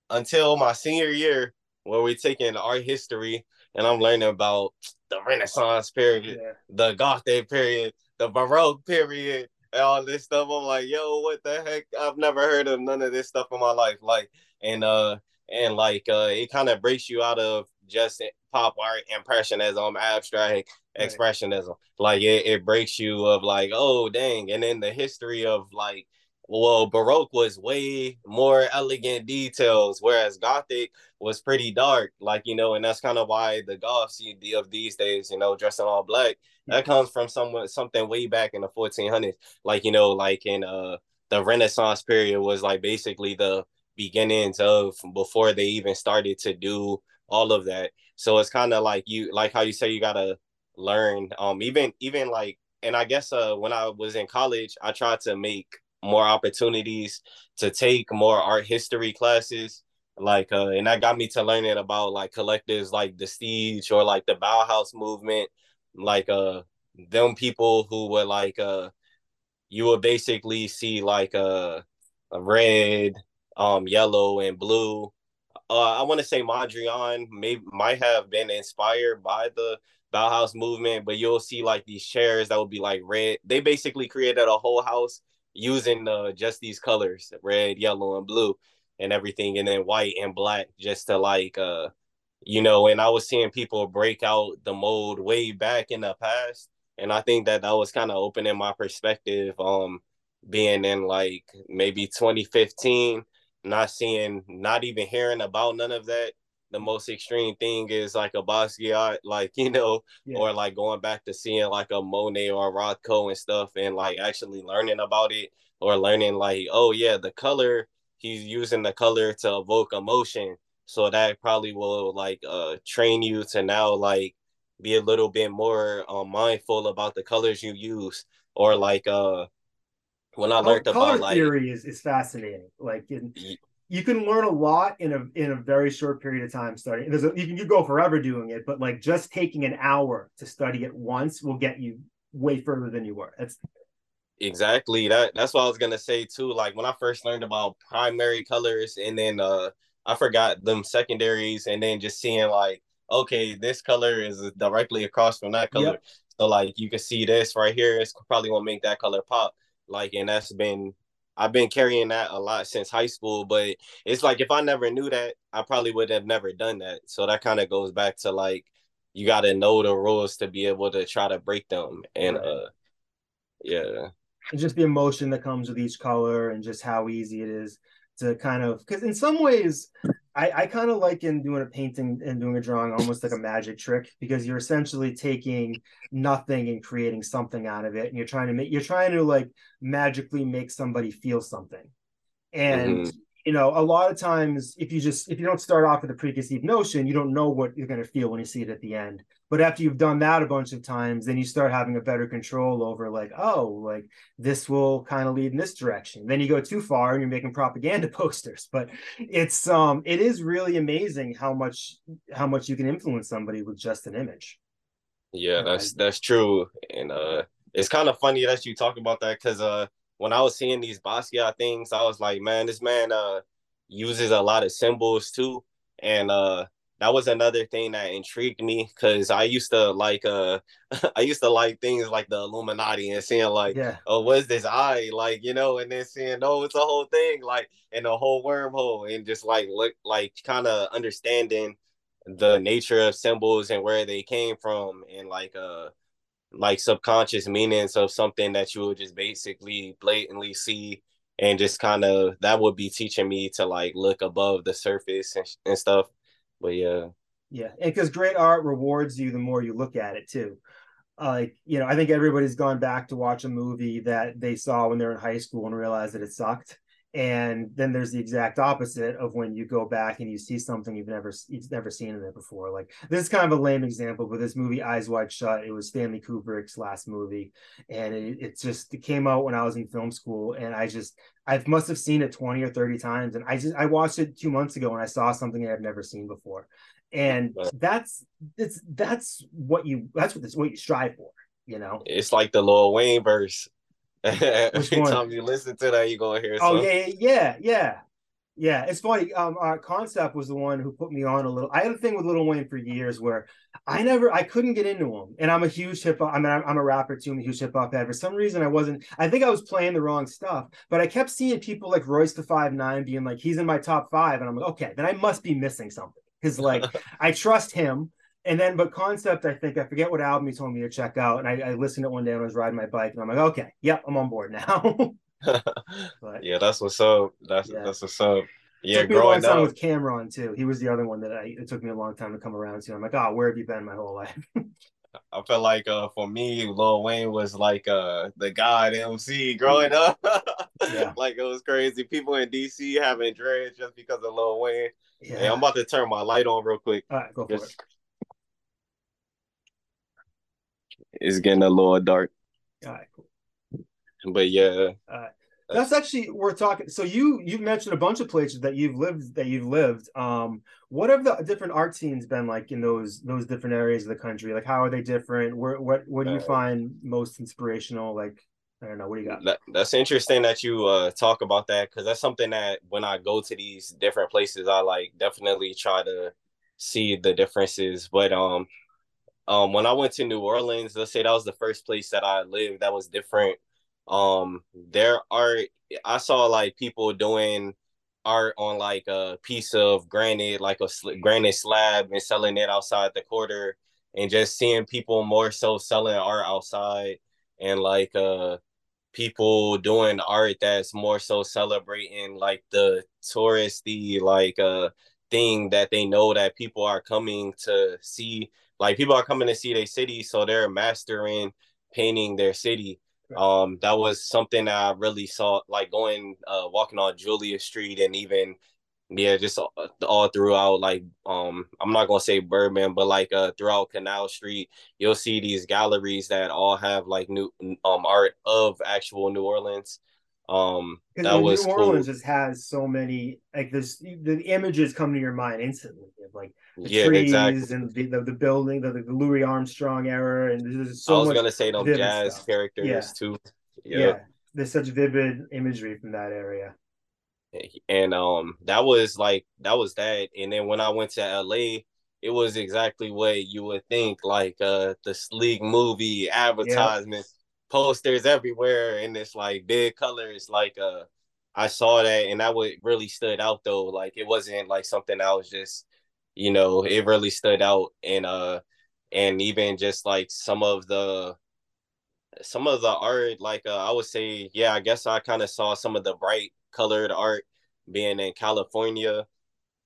until my senior year, where we're taking art history and I'm learning about the Renaissance period, yeah. the Gothic period, the Baroque period, and all this stuff. I'm like, yo, what the heck? I've never heard of none of this stuff in my life. Like, and uh, and like uh, it kind of breaks you out of just pop art impressionism, abstract expressionism. Like it, it breaks you of like, oh dang, and then the history of like well, Baroque was way more elegant details, whereas Gothic was pretty dark. Like, you know, and that's kind of why the goths of these days, you know, dressing all black, that comes from someone something way back in the 1400s. Like, you know, like in uh the Renaissance period was like basically the beginnings of before they even started to do all of that. So it's kind of like you like how you say you gotta learn. Um, even even like, and I guess uh when I was in college, I tried to make more opportunities to take more art history classes like uh and that got me to learning about like collectives like the Stijl or like the Bauhaus movement like uh them people who were like uh you would basically see like uh, a red um yellow and blue uh I want to say Mondrian may might have been inspired by the Bauhaus movement but you'll see like these chairs that would be like red they basically created a whole house using uh, just these colors, red, yellow, and blue, and everything, and then white and black, just to like, uh, you know. And I was seeing people break out the mold way back in the past, and I think that that was kind of opening my perspective. Um, being in like maybe 2015, not seeing, not even hearing about none of that, the most extreme thing is like a Basquiat, like you know, yeah. or like going back to seeing like a Monet or a Rothko and stuff, and like actually learning about it, or learning like, oh yeah, the color he's using the color to evoke emotion, so that probably will like uh train you to now like be a little bit more uh, mindful about the colors you use, or like uh when I learned
color
about
theory like, is, is fascinating. Like in, you can learn a lot in a in a very short period of time studying. There's a, you can you go forever doing it, but like just taking an hour to study it once will get you way further than you were. That's
exactly that. That's what I was gonna say too. Like when I first learned about primary colors, and then uh I forgot them secondaries, and then just seeing like, okay, this color is directly across from that color. Yep. So like you can see this right here. It's probably gonna make that color pop. Like, and that's been I've been carrying that a lot since high school, but it's like if I never knew that, I probably would have never done that. So that kind of goes back to like you got to know the rules to be able to try to break them. And right. uh yeah.
Just the emotion that comes with each color and just how easy it is to kind of because in some ways I, I kind of like in doing a painting and doing a drawing almost like a magic trick because you're essentially taking nothing and creating something out of it and you're trying to make you're trying to like magically make somebody feel something and mm-hmm you know, a lot of times if you just if you don't start off with a preconceived notion, you don't know what you're going to feel when you see it at the end. But after you've done that a bunch of times, then you start having a better control over like, oh, like this will kind of lead in this direction. Then you go too far and you're making propaganda posters. But it's um it is really amazing how much how much you can influence somebody with just an image.
Yeah, that's that's true. And uh it's kind of funny that you talk about that because uh when I was seeing these Basquiat things, I was like, man, this man uh uses a lot of symbols too. And uh that was another thing that intrigued me because I used to like uh I used to like things like the Illuminati and seeing like yeah. oh what's this eye like you know and then seeing oh it's a whole thing like in a whole wormhole and just like look like kind of understanding the nature of symbols and where they came from and like uh like subconscious meanings of something that you would just basically blatantly see and just kind of that would be teaching me to like look above the surface and, and stuff but yeah.
Yeah and because great art rewards you the more you look at it too. Like you know i think everybody's gone back to watch a movie that they saw when they're in high school and realized that it sucked and then there's the exact opposite of when you go back and you see something you've never you've never seen in it before. Like this is kind of a lame example but this movie eyes wide shut it was stanley kubrick's last movie. And it, it just it came out when i was in film school and i just i must have seen it 20 or 30 times and i just i watched it two months ago and i saw something that i've never seen before. And that's it's that's what you that's what this what you strive for you know?
It's like the Lil Wayne verse Every time you listen to that, you're gonna hear.
Oh yeah, yeah, yeah, Yeah, it's funny. Um, our concept was the one who put me on a little. I had a thing with Lil Wayne for years where I never, I couldn't get into him, and I'm a huge hip hop. I mean, I'm, I'm a rapper too. I'm a huge hip hop head. For some reason, I wasn't. I think I was playing the wrong stuff, but I kept seeing people like Royce the Five Nine being like, he's in my top five, and I'm like, okay, then I must be missing something because like I trust him. And then, but concept, I think I forget what album he told me to check out, and I, I listened to it one day when I was riding my bike, and I'm like, okay, yep, I'm on board now.
but, yeah, that's what's up. That's yeah. that's what's up. Yeah,
took me a long time up. with Cam'ron too. He was the other one that I it took me a long time to come around to. I'm like, oh, where have you been my whole life?
I felt like uh for me, Lil Wayne was like uh the god MC growing up. yeah. like it was crazy. People in DC having dreads just because of Lil Wayne. Yeah. Hey, I'm about to turn my light on real quick.
All right, go for just... it.
It's getting a little dark.
All right, cool.
But yeah.
All right. That's actually we're talking. So you you've mentioned a bunch of places that you've lived that you've lived. Um, what have the different art scenes been like in those those different areas of the country? Like, how are they different? Where what what do you uh, find most inspirational? Like, I don't know. What do you got?
That, that's interesting that you uh, talk about that because that's something that when I go to these different places, I like definitely try to see the differences. But um, um, when I went to New Orleans, let's say that was the first place that I lived that was different. Um there are i saw like people doing art on like a piece of granite like a sl- granite slab and selling it outside the quarter and just seeing people more so selling art outside and like uh people doing art that's more so celebrating like the touristy like uh thing that they know that people are coming to see like people are coming to see their city so they're mastering painting their city um, that was something I really saw, like going, uh, walking on Julia Street, and even, yeah, just all, all throughout, like, um, I'm not gonna say Bourbon, but like, uh, throughout Canal Street, you'll see these galleries that all have like new, um, art of actual New Orleans. Um, that was
New Orleans cool. just has so many like this. The images come to your mind instantly of like the yeah, trees exactly. and the, the, the building, the, the Louis Armstrong era, and there's so.
I was gonna say them jazz stuff. characters yeah. too.
Yep. Yeah, there's such vivid imagery from that area.
And um, that was like that was that. And then when I went to LA, it was exactly what you would think, like uh the sleek movie advertisement. Posters everywhere and it's like big colors like uh I saw that and that would really stood out though. Like it wasn't like something I was just you know it really stood out and uh and even just like some of the some of the art like uh, I would say yeah I guess I kind of saw some of the bright colored art being in California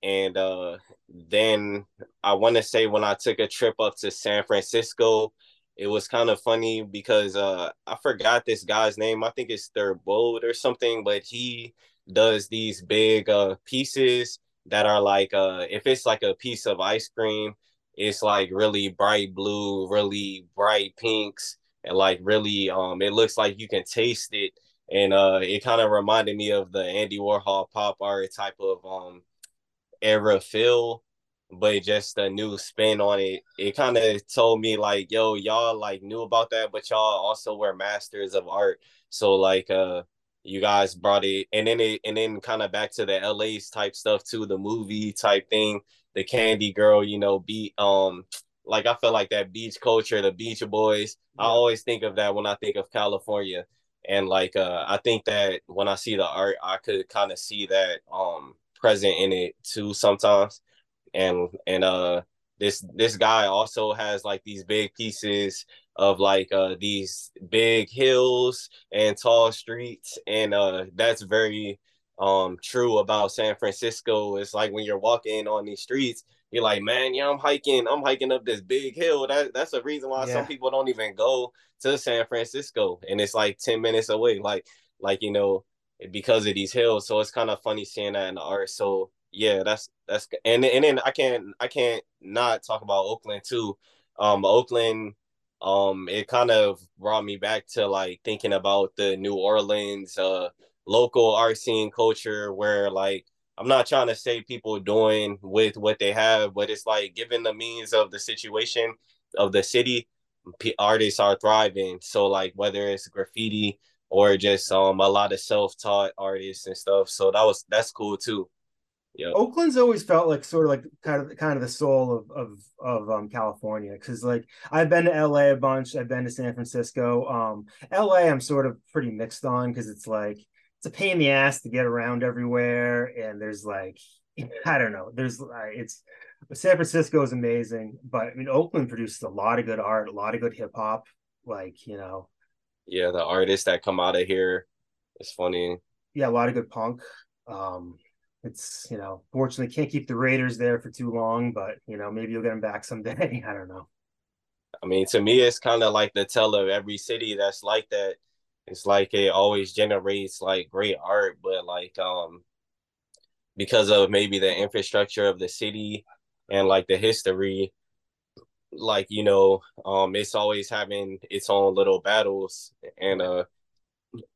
and uh then I want to say when I took a trip up to San Francisco it was kind of funny because uh I forgot this guy's name. I think it's Thurbold or something, but he does these big uh pieces that are like uh if it's like a piece of ice cream, it's like really bright blue, really bright pinks, and like really um it looks like you can taste it. And uh it kind of reminded me of the Andy Warhol pop art type of um era feel but just a new spin on it. It kind of told me like, yo, y'all like knew about that, but y'all also were masters of art. So like uh you guys brought it and then it and then kind of back to the LA's type stuff too, the movie type thing, the candy girl, you know, beat um like I feel like that beach culture, the beach boys. Yeah. I always think of that when I think of California. And like uh I think that when I see the art, I could kind of see that um present in it too sometimes and and uh this this guy also has like these big pieces of like uh these big hills and tall streets and uh that's very um true about San Francisco. It's like when you're walking on these streets you're like man yeah I'm hiking I'm hiking up this big hill. That that's the reason why yeah. some people don't even go to San Francisco and it's like 10 minutes away like like you know because of these hills. So it's kind of funny seeing that in the art. So yeah, that's that's and and then I can't I can't not talk about Oakland too. Um, Oakland, um, it kind of brought me back to like thinking about the New Orleans uh local art scene culture where like I'm not trying to say people doing with what they have, but it's like given the means of the situation of the city, artists are thriving. So like whether it's graffiti or just um a lot of self-taught artists and stuff. So that was that's cool too. Yeah.
Oakland's always felt like sort of like kind of kind of the soul of of of um, California because like I've been to LA a bunch, I've been to San Francisco. Um, LA I'm sort of pretty mixed on because it's like it's a pain in the ass to get around everywhere, and there's like I don't know, there's uh, it's San Francisco is amazing, but I mean Oakland produces a lot of good art, a lot of good hip hop, like you know.
Yeah, the artists that come out of here, it's funny.
Yeah, a lot of good punk. Um, it's you know fortunately can't keep the Raiders there for too long, but you know maybe you'll get them back someday. I don't know.
I mean, to me, it's kind of like the tell of every city that's like that. It's like it always generates like great art, but like um because of maybe the infrastructure of the city and like the history, like you know, um, it's always having its own little battles, and uh,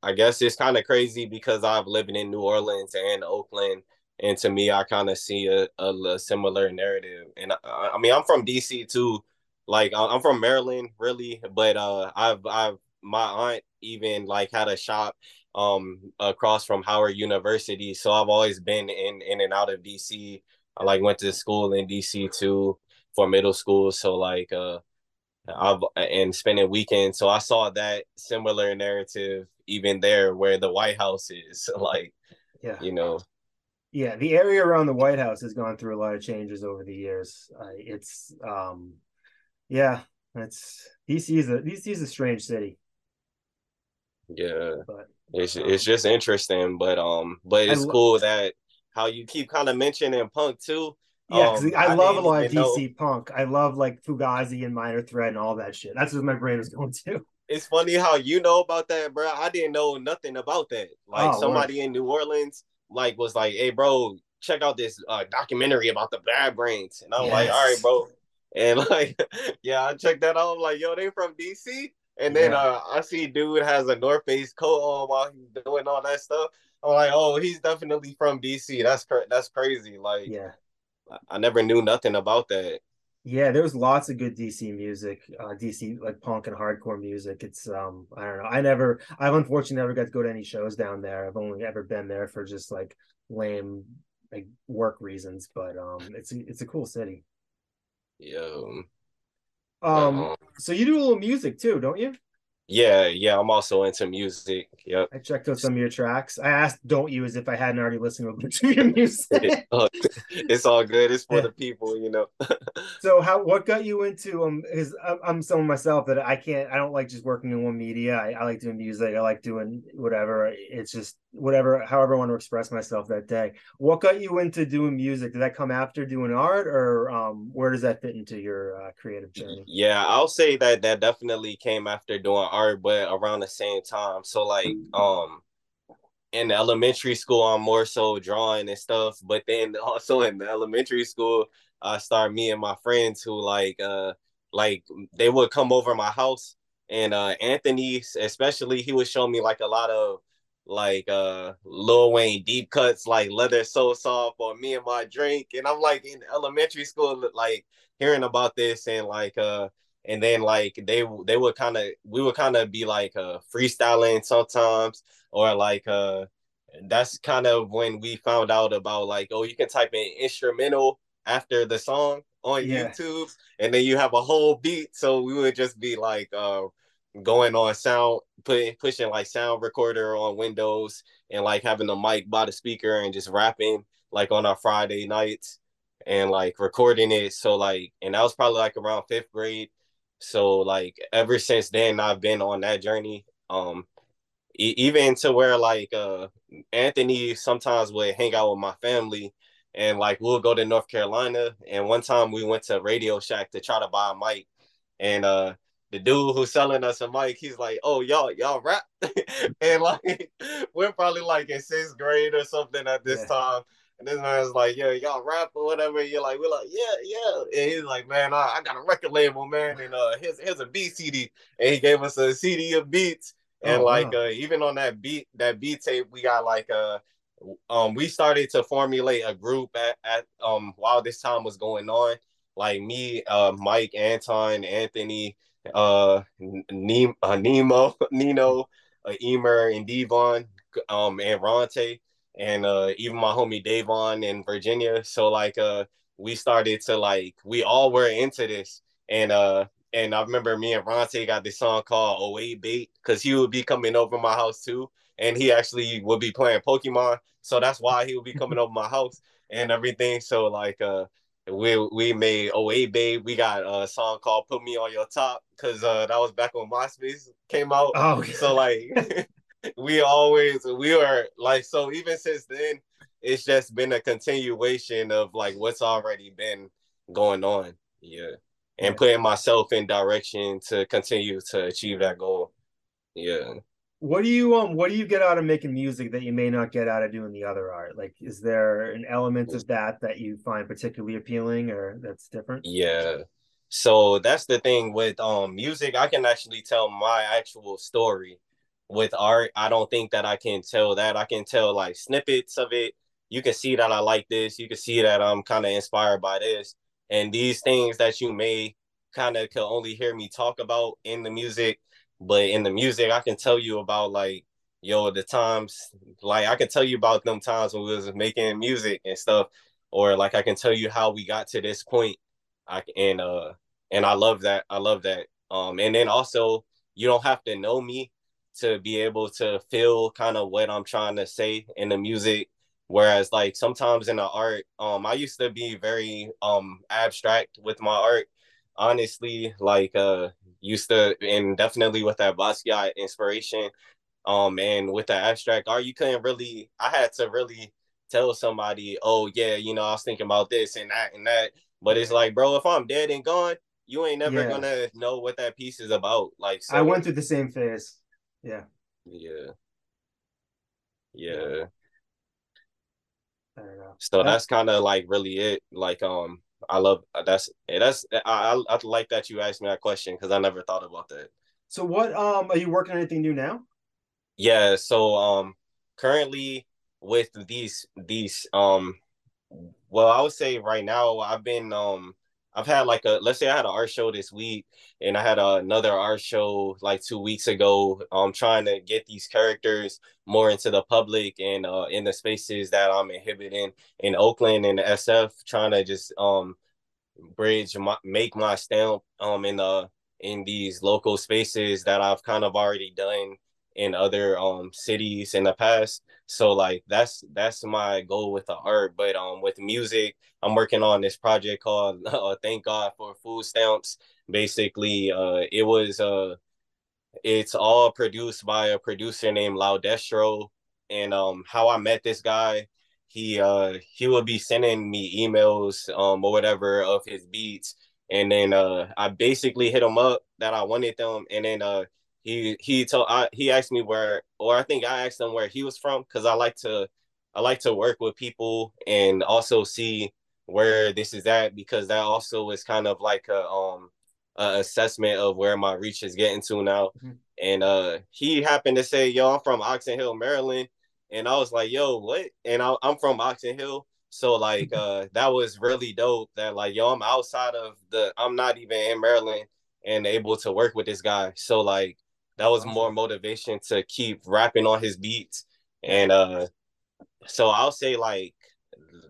I guess it's kind of crazy because I've lived in New Orleans and Oakland and to me, I kind of see a, a, a, similar narrative. And I, I, mean, I'm from DC too. Like I'm from Maryland, really, but uh, I've I've my aunt even like had a shop um across from Howard University, so I've always been in in and out of DC. I like went to school in DC too for middle school, so like uh I've and spending weekends. So I saw that similar narrative even there where the White House is. like, yeah, you know,
yeah, the area around the White House has gone through a lot of changes over the years. Uh, it's um, yeah, it's DC is a DC is a strange city.
Yeah, but it's um, it's just interesting, but um, but it's lo- cool that how you keep kind of mentioning punk too.
Yeah, um, I, I, love a lot of DC know. punk. I love like Fugazi and Minor Threat and all that shit. That's what my brain was going to.
It's funny how you know about that, bro. I didn't know nothing about that. Like oh, somebody in New Orleans like was like, "Hey, bro, check out this uh, documentary about the Bad Brains," and I'm yes. like, "All right, bro." And like, yeah, I checked that out. I'm like, "Yo, they from DC." And then yeah. uh, I see dude has a North Face coat on while he's doing all that stuff. I'm like, oh, he's definitely from DC. That's that's crazy. Like,
yeah,
I never knew nothing about that.
Yeah, there's lots of good DC music, uh, DC like punk and hardcore music. It's um, I don't know. I never, I've unfortunately never got to go to any shows down there. I've only ever been there for just like lame like work reasons, but um, it's it's a cool city.
Yeah.
Um. Uh, so you do a little music too, don't you?
Yeah, yeah, I'm also into music. Yep.
I checked out some of your tracks. I asked "Don't You" as if I hadn't already listened to a bunch of your music.
it's all good. It's for yeah. the people, you know.
so, how what got you into um? Because I'm someone myself that I can't. I don't like just working in one media. I, I like doing music. I like doing whatever. It's just whatever, however I want to express myself that day. What got you into doing music? Did that come after doing art, or um, where does that fit into your uh, creative journey?
Yeah, I'll say that that definitely came after doing art, but around the same time. So like, um, in elementary school, I'm more so drawing and stuff, but then also in the elementary school, I start me and my friends who like, uh, like they would come over my house and uh Anthony especially he would show me like a lot of like uh Lil Wayne deep cuts like leather so soft or me and my drink and I'm like in elementary school like hearing about this and like uh and then like they they would kind of we would kind of be like uh freestyling sometimes or like uh that's kind of when we found out about like oh you can type in instrumental after the song on yeah. YouTube and then you have a whole beat so we would just be like uh going on sound putting pushing like sound recorder on Windows and like having the mic by the speaker and just rapping like on our Friday nights and like recording it. So like and that was probably like around fifth grade. So like ever since then I've been on that journey. Um e- even to where like uh Anthony sometimes would hang out with my family and like we'll go to North Carolina and one time we went to Radio Shack to try to buy a mic and uh the dude who's selling us a mic, he's like, "Oh, y'all, y'all rap," and like we're probably like in sixth grade or something at this yeah. time. And this man's like, "Yeah, y'all rap or whatever." You're like, "We're like, yeah, yeah." And he's like, "Man, I, I got a record label, man, and uh, here's here's a beat CD." And he gave us a CD of beats, and oh, like wow. uh, even on that beat that beat tape, we got like uh um we started to formulate a group at, at um while this time was going on. Like me, uh, Mike, Anton, Anthony, uh, Nemo, uh, Nemo Nino, uh, Emer, and Devon, um, and Ronte. And uh, even my homie Davon in Virginia. So like uh, we started to like we all were into this, and uh, and I remember me and Ronte got this song called "Away Bait" because he would be coming over my house too, and he actually would be playing Pokemon. So that's why he would be coming over my house and everything. So like uh we we made Away Babe. We got a song called Put Me on Your Top because uh that was back when MySpace came out.
Oh
so like we always we were like so even since then it's just been a continuation of like what's already been going on. Yeah. And putting myself in direction to continue to achieve that goal. Yeah
what do you um what do you get out of making music that you may not get out of doing the other art like is there an element of that that you find particularly appealing or that's different
yeah so that's the thing with um music i can actually tell my actual story with art i don't think that i can tell that i can tell like snippets of it you can see that i like this you can see that i'm kind of inspired by this and these things that you may kind of can only hear me talk about in the music but in the music, I can tell you about like yo the times like I can tell you about them times when we was making music and stuff, or like I can tell you how we got to this point. I and uh and I love that. I love that. Um and then also you don't have to know me to be able to feel kind of what I'm trying to say in the music. Whereas like sometimes in the art, um I used to be very um abstract with my art honestly like uh used to and definitely with that Basquiat inspiration um and with the abstract art you couldn't really I had to really tell somebody oh yeah you know I was thinking about this and that and that but it's like bro if I'm dead and gone you ain't never yeah. gonna know what that piece is about like
so, I went through the same phase yeah.
Yeah. Yeah. So that's kind of like really it like um I love uh, that's that's I, I, I like that you asked me that question because I never thought about that.
So what um are you working on anything new now?
Yeah, so um currently with these these um well I would say right now I've been um I've had like a let's say I had an art show this week and I had another art show like two weeks ago. I'm trying to get these characters more into the public and uh, in the spaces that I'm inhibiting in Oakland and SF, trying to just um bridge my make my stamp um in the in these local spaces that I've kind of already done in other um cities in the past. So like that's that's my goal with the art. But um with music, I'm working on this project called uh, Thank God for Food Stamps. Basically, uh it was uh it's all produced by a producer named Laudestro. And um how I met this guy, he uh he would be sending me emails um or whatever of his beats. And then uh I basically hit him up that I wanted them and then uh he he told I he asked me where or I think I asked him where he was from because I like to I like to work with people and also see where this is at because that also is kind of like a um a assessment of where my reach is getting to now. Mm-hmm. And uh he happened to say, "Yo, I'm from Oxon Hill, Maryland," and I was like, "Yo, what?" And I, I'm from Oxon Hill, so like uh that was really dope. That like, yo, I'm outside of the, I'm not even in Maryland and able to work with this guy. So like that was more motivation to keep rapping on his beats. And uh so I'll say like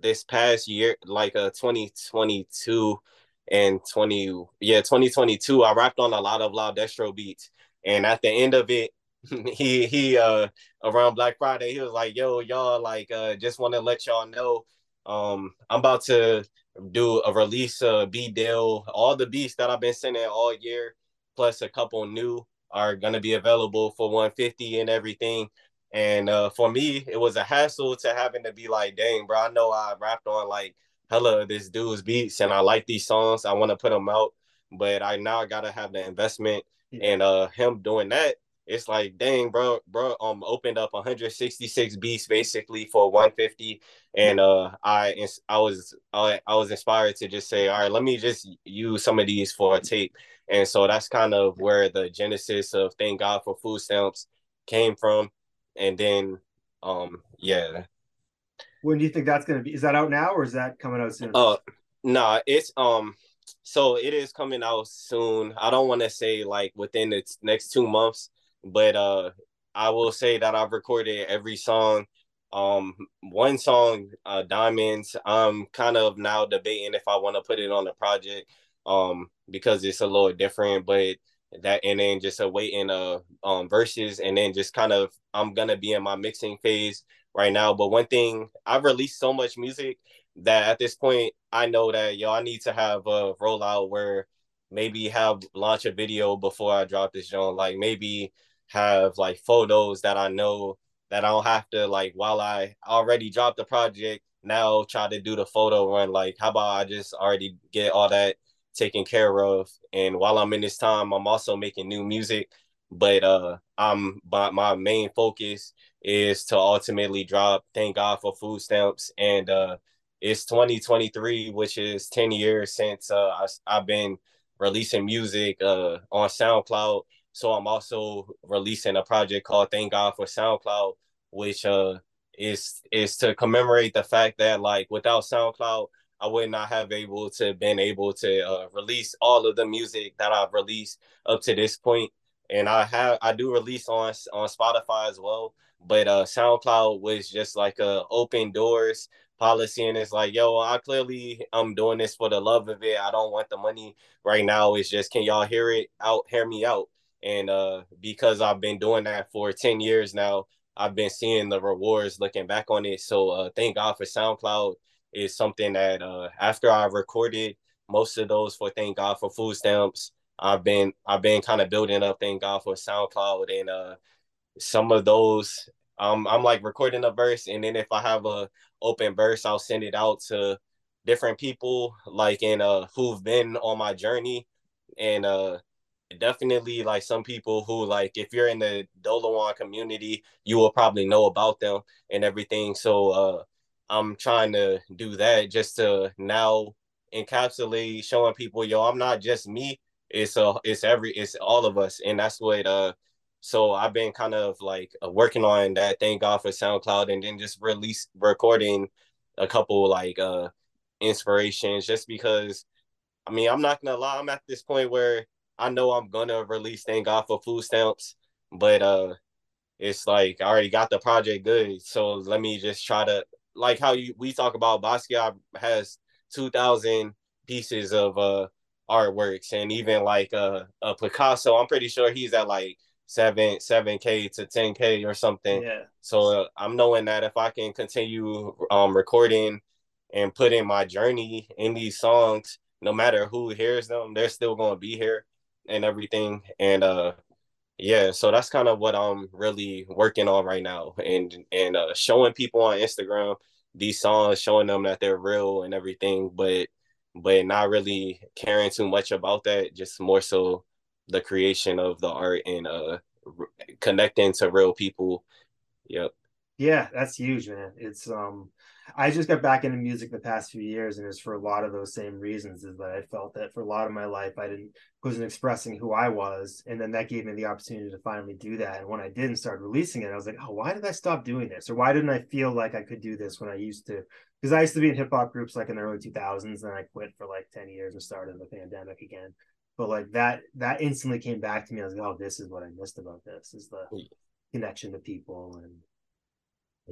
this past year, like uh 2022 and 20 yeah, 2022, I rapped on a lot of Laudestro beats. And at the end of it, he he uh around Black Friday, he was like, yo, y'all like uh just want to let y'all know um I'm about to do a release uh B deal, all the beats that I've been sending all year, plus a couple new are going to be available for 150 and everything. And uh, for me, it was a hassle to having to be like, dang, bro, I know I rapped on like hella this dude's beats and I like these songs. I want to put them out, but I now gotta have the investment. And uh, him doing that, it's like, dang, bro, bro, um, opened up 166 beats basically for 150, and uh, I I was I, I was inspired to just say, all right, let me just use some of these for a tape, and so that's kind of where the genesis of thank God for food stamps came from, and then um, yeah.
When do you think that's gonna be? Is that out now or is that coming out soon?
Uh, nah, it's um so it is coming out soon. I don't want to say like within the next two months, but uh, I will say that I've recorded every song Um, one song, uh, Diamonds. I'm kind of now debating if I want to put it on the project, um, because it's a little different. But that and then just awaiting uh um verses and then just kind of I'm gonna be in my mixing phase right now. But one thing I've released so much music that at this point I know that yo I need to have a rollout where maybe have launch a video before I drop this joint. Like maybe have like photos that I know that I don't have to like while I already dropped the project now try to do the photo run. Like how about I just already get all that taken care of. And while I'm in this time, I'm also making new music. But uh I'm but my main focus is to ultimately drop Thank God for Food Stamps. And uh it's 2023, which is 10 years since uh I, I've been releasing music uh on SoundCloud. So I'm also releasing a project called Thank God for SoundCloud, which uh is is to commemorate the fact that like without SoundCloud, I would not have able to been able to uh, release all of the music that I've released up to this point. And I have I do release on on Spotify as well, but uh, SoundCloud was just like a open doors policy, and it's like, yo, I clearly I'm doing this for the love of it. I don't want the money right now. It's just can y'all hear it out, hear me out, and uh, because I've been doing that for ten years now, I've been seeing the rewards looking back on it. So uh, thank God for SoundCloud is something that uh, after I recorded most of those for Thank God for Food Stamps, I've been I've been kind of building up Thank God for SoundCloud and uh, some of those um, I'm like recording a verse and then if I have a open verse, I'll send it out to different people like in uh who've been on my journey and uh definitely like some people who like if you're in the Dolowan community, you will probably know about them and everything. So uh I'm trying to do that just to now encapsulate showing people, yo, I'm not just me. It's a, it's every, it's all of us, and that's what. Uh, so I've been kind of like uh, working on that. Thank God for SoundCloud, and then just release recording a couple like uh inspirations, just because. I mean, I'm not gonna lie. I'm at this point where I know I'm gonna release Thank God for Food Stamps, but uh, it's like I already got the project good, so let me just try to like how you we talk about Basquiat has two thousand pieces of uh artworks, and even like uh, a Picasso, I'm pretty sure he's at like seven seven k to ten k or something.
Yeah.
So uh, I'm knowing that if I can continue um recording and putting my journey in these songs, no matter who hears them, they're still gonna be here and everything. And uh yeah so that's kind of what i'm really working on right now and and uh, showing people on instagram these songs showing them that they're real and everything but but not really caring too much about that just more so the creation of the art and uh connecting to real people. Yep
yeah that's huge man. It's um I just got back into music the past few years, and it's for a lot of those same reasons. Is that I felt that for a lot of my life, I didn't wasn't expressing who I was, and then that gave me the opportunity to finally do that. And when I did and started releasing it, I was like, oh, why did I stop doing this, or why didn't I feel like I could do this when I used to? Because I used to be in hip hop groups like in the early two thousands, and I quit for like ten years and started the pandemic again. But like that, that instantly came back to me. I was like, oh, this is what I missed about this: is the mm. connection to people and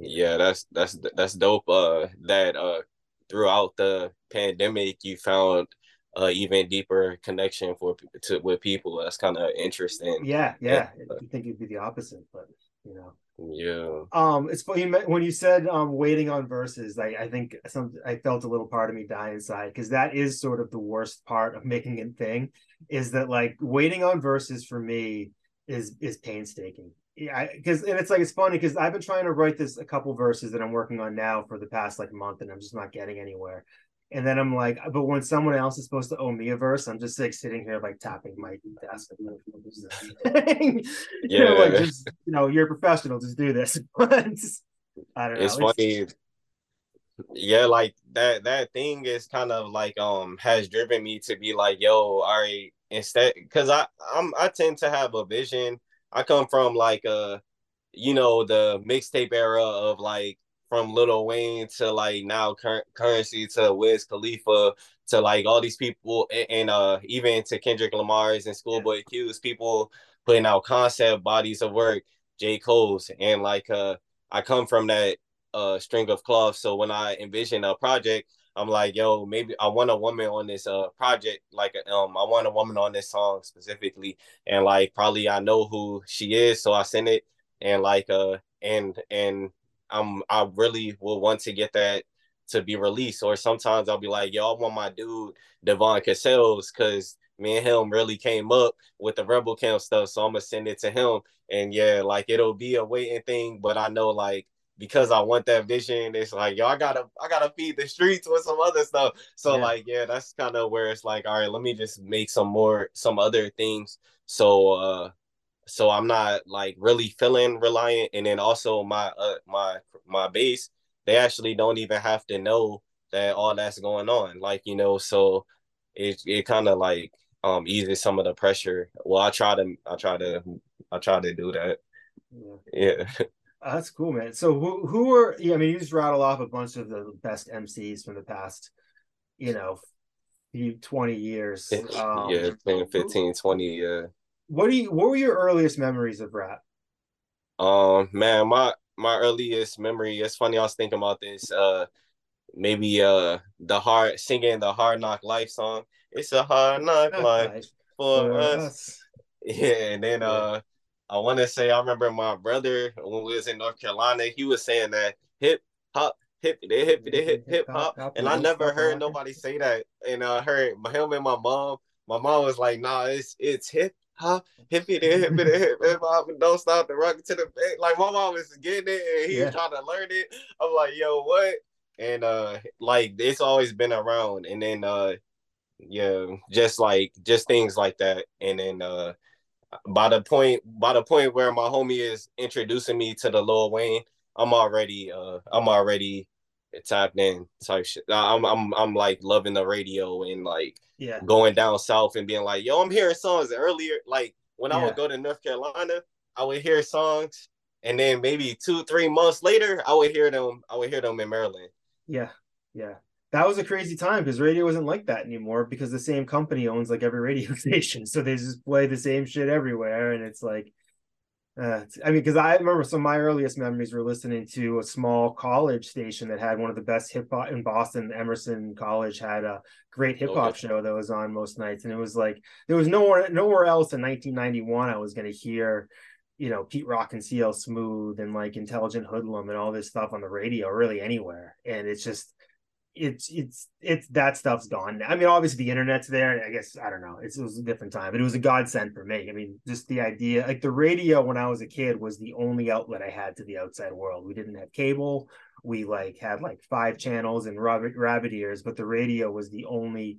yeah, that's that's that's dope. Uh, that uh, throughout the pandemic, you found uh even deeper connection for to with people. That's kind of interesting.
Yeah, yeah. And, uh, you think it'd be the opposite, but you know.
Yeah.
Um, it's funny when you said um waiting on verses. Like I think some I felt a little part of me die inside because that is sort of the worst part of making a thing, is that like waiting on verses for me is is painstaking yeah because and it's like it's funny because i've been trying to write this a couple verses that i'm working on now for the past like month and i'm just not getting anywhere. And then i'm like but when someone else is supposed to owe me a verse i'm just like sitting here like tapping my desk. Yeah you know, like just you know you're a professional just do this. I don't know
it's funny. Yeah like that that thing is kind of like um has driven me to be like yo all right instead because i i'm i tend to have a vision I come from like uh you know the mixtape era of like from Lil Wayne to like now cur- Curren$y to Wiz Khalifa to like all these people and, and uh even to Kendrick Lamar's and Schoolboy yeah. Q's people putting out concept bodies of work, J. Cole's and like uh I come from that uh string of cloth. So when I envision a project, I'm like, yo, maybe I want a woman on this uh project. Like, um, I want a woman on this song specifically, and like probably I know who she is, so I send it, and like, uh, and and I'm I really will want to get that to be released. Or sometimes I'll be like, yo, I want my dude Devon Cassels because me and him really came up with the rebel camp stuff. So I'm gonna send it to him. And yeah, like it'll be a waiting thing, but I know like because I want that vision, it's like, yo, I gotta I gotta feed the streets with some other stuff. So yeah. like, yeah, that's kind of where it's like, all right, let me just make some more some other things. So uh so I'm not like really feeling reliant. And then also my uh my my base, they actually don't even have to know that all that's going on. Like, you know, so it it kind of like um eases some of the pressure. Well, I try to I try to I try to do that. Yeah. yeah.
Oh, that's cool, man. So who who are yeah, I mean you just rattle off a bunch of the best MCs from the past, you know, few 20 years.
Um, yeah, 10, 15, 20, yeah.
What do you what were your earliest memories of rap?
Um man, my my earliest memory, it's funny, I was thinking about this. Uh maybe uh the hard singing the hard knock life song. It's a hard knock life for, for us. us. Yeah, and then uh I want to say I remember my brother when we was in North Carolina, he was saying that hip hop, hip, they hip, they hip, hip hop, and I never heard nobody say that. And I heard him and my mom. My mom was like, "Nah, it's it's hip hop, hippie, hip, hip, hip, hip hop, and don't stop the rock to the back." Like my mom was getting it, and he yeah. was trying to learn it. I'm like, "Yo, what?" And uh, like it's always been around, and then uh, yeah, just like just things like that, and then uh by the point by the point where my homie is introducing me to the Lil Wayne, I'm already uh I'm already tapped in type shit. I'm I'm I'm like loving the radio and like
yeah
going down south and being like, yo, I'm hearing songs earlier. Like when yeah. I would go to North Carolina, I would hear songs and then maybe two, three months later, I would hear them, I would hear them in Maryland.
Yeah, yeah that was a crazy time because radio wasn't like that anymore because the same company owns like every radio station. So they just play the same shit everywhere. And it's like, uh, I mean, because I remember some of my earliest memories were listening to a small college station that had one of the best hip hop in Boston. Emerson College had a great hip hop okay. show that was on most nights, and it was like there was nowhere nowhere else in 1991 I was going to hear, you know, Pete Rock and CL Smooth and like Intelligent Hoodlum and all this stuff on the radio, really anywhere. And it's just it's it's it's that stuff's gone. I mean, obviously the internet's there. I guess I don't know. It's, it was a different time, but it was a godsend for me. I mean, just the idea, like the radio when I was a kid was the only outlet I had to the outside world. We didn't have cable. We like had like five channels and rabbit rabbit ears, but the radio was the only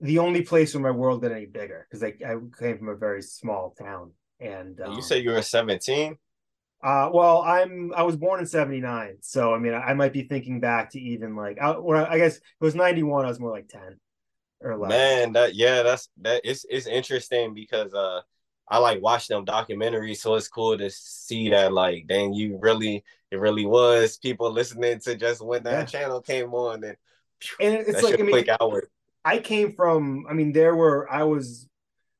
the only place where my world got any bigger because I, I came from a very small town. And
um, you said you were 17.
Uh, well, I'm I was born in '79, so I mean I, I, might be thinking back to even like I, I guess it was '91. I was more like 10 or 11.
Man, that yeah, that's that. It's it's interesting because uh I like watch them documentaries, so it's cool to see that like dang, you really it really was people listening to just when that yeah. channel came on and.
And it's like I mean, I came from. I mean, there were I was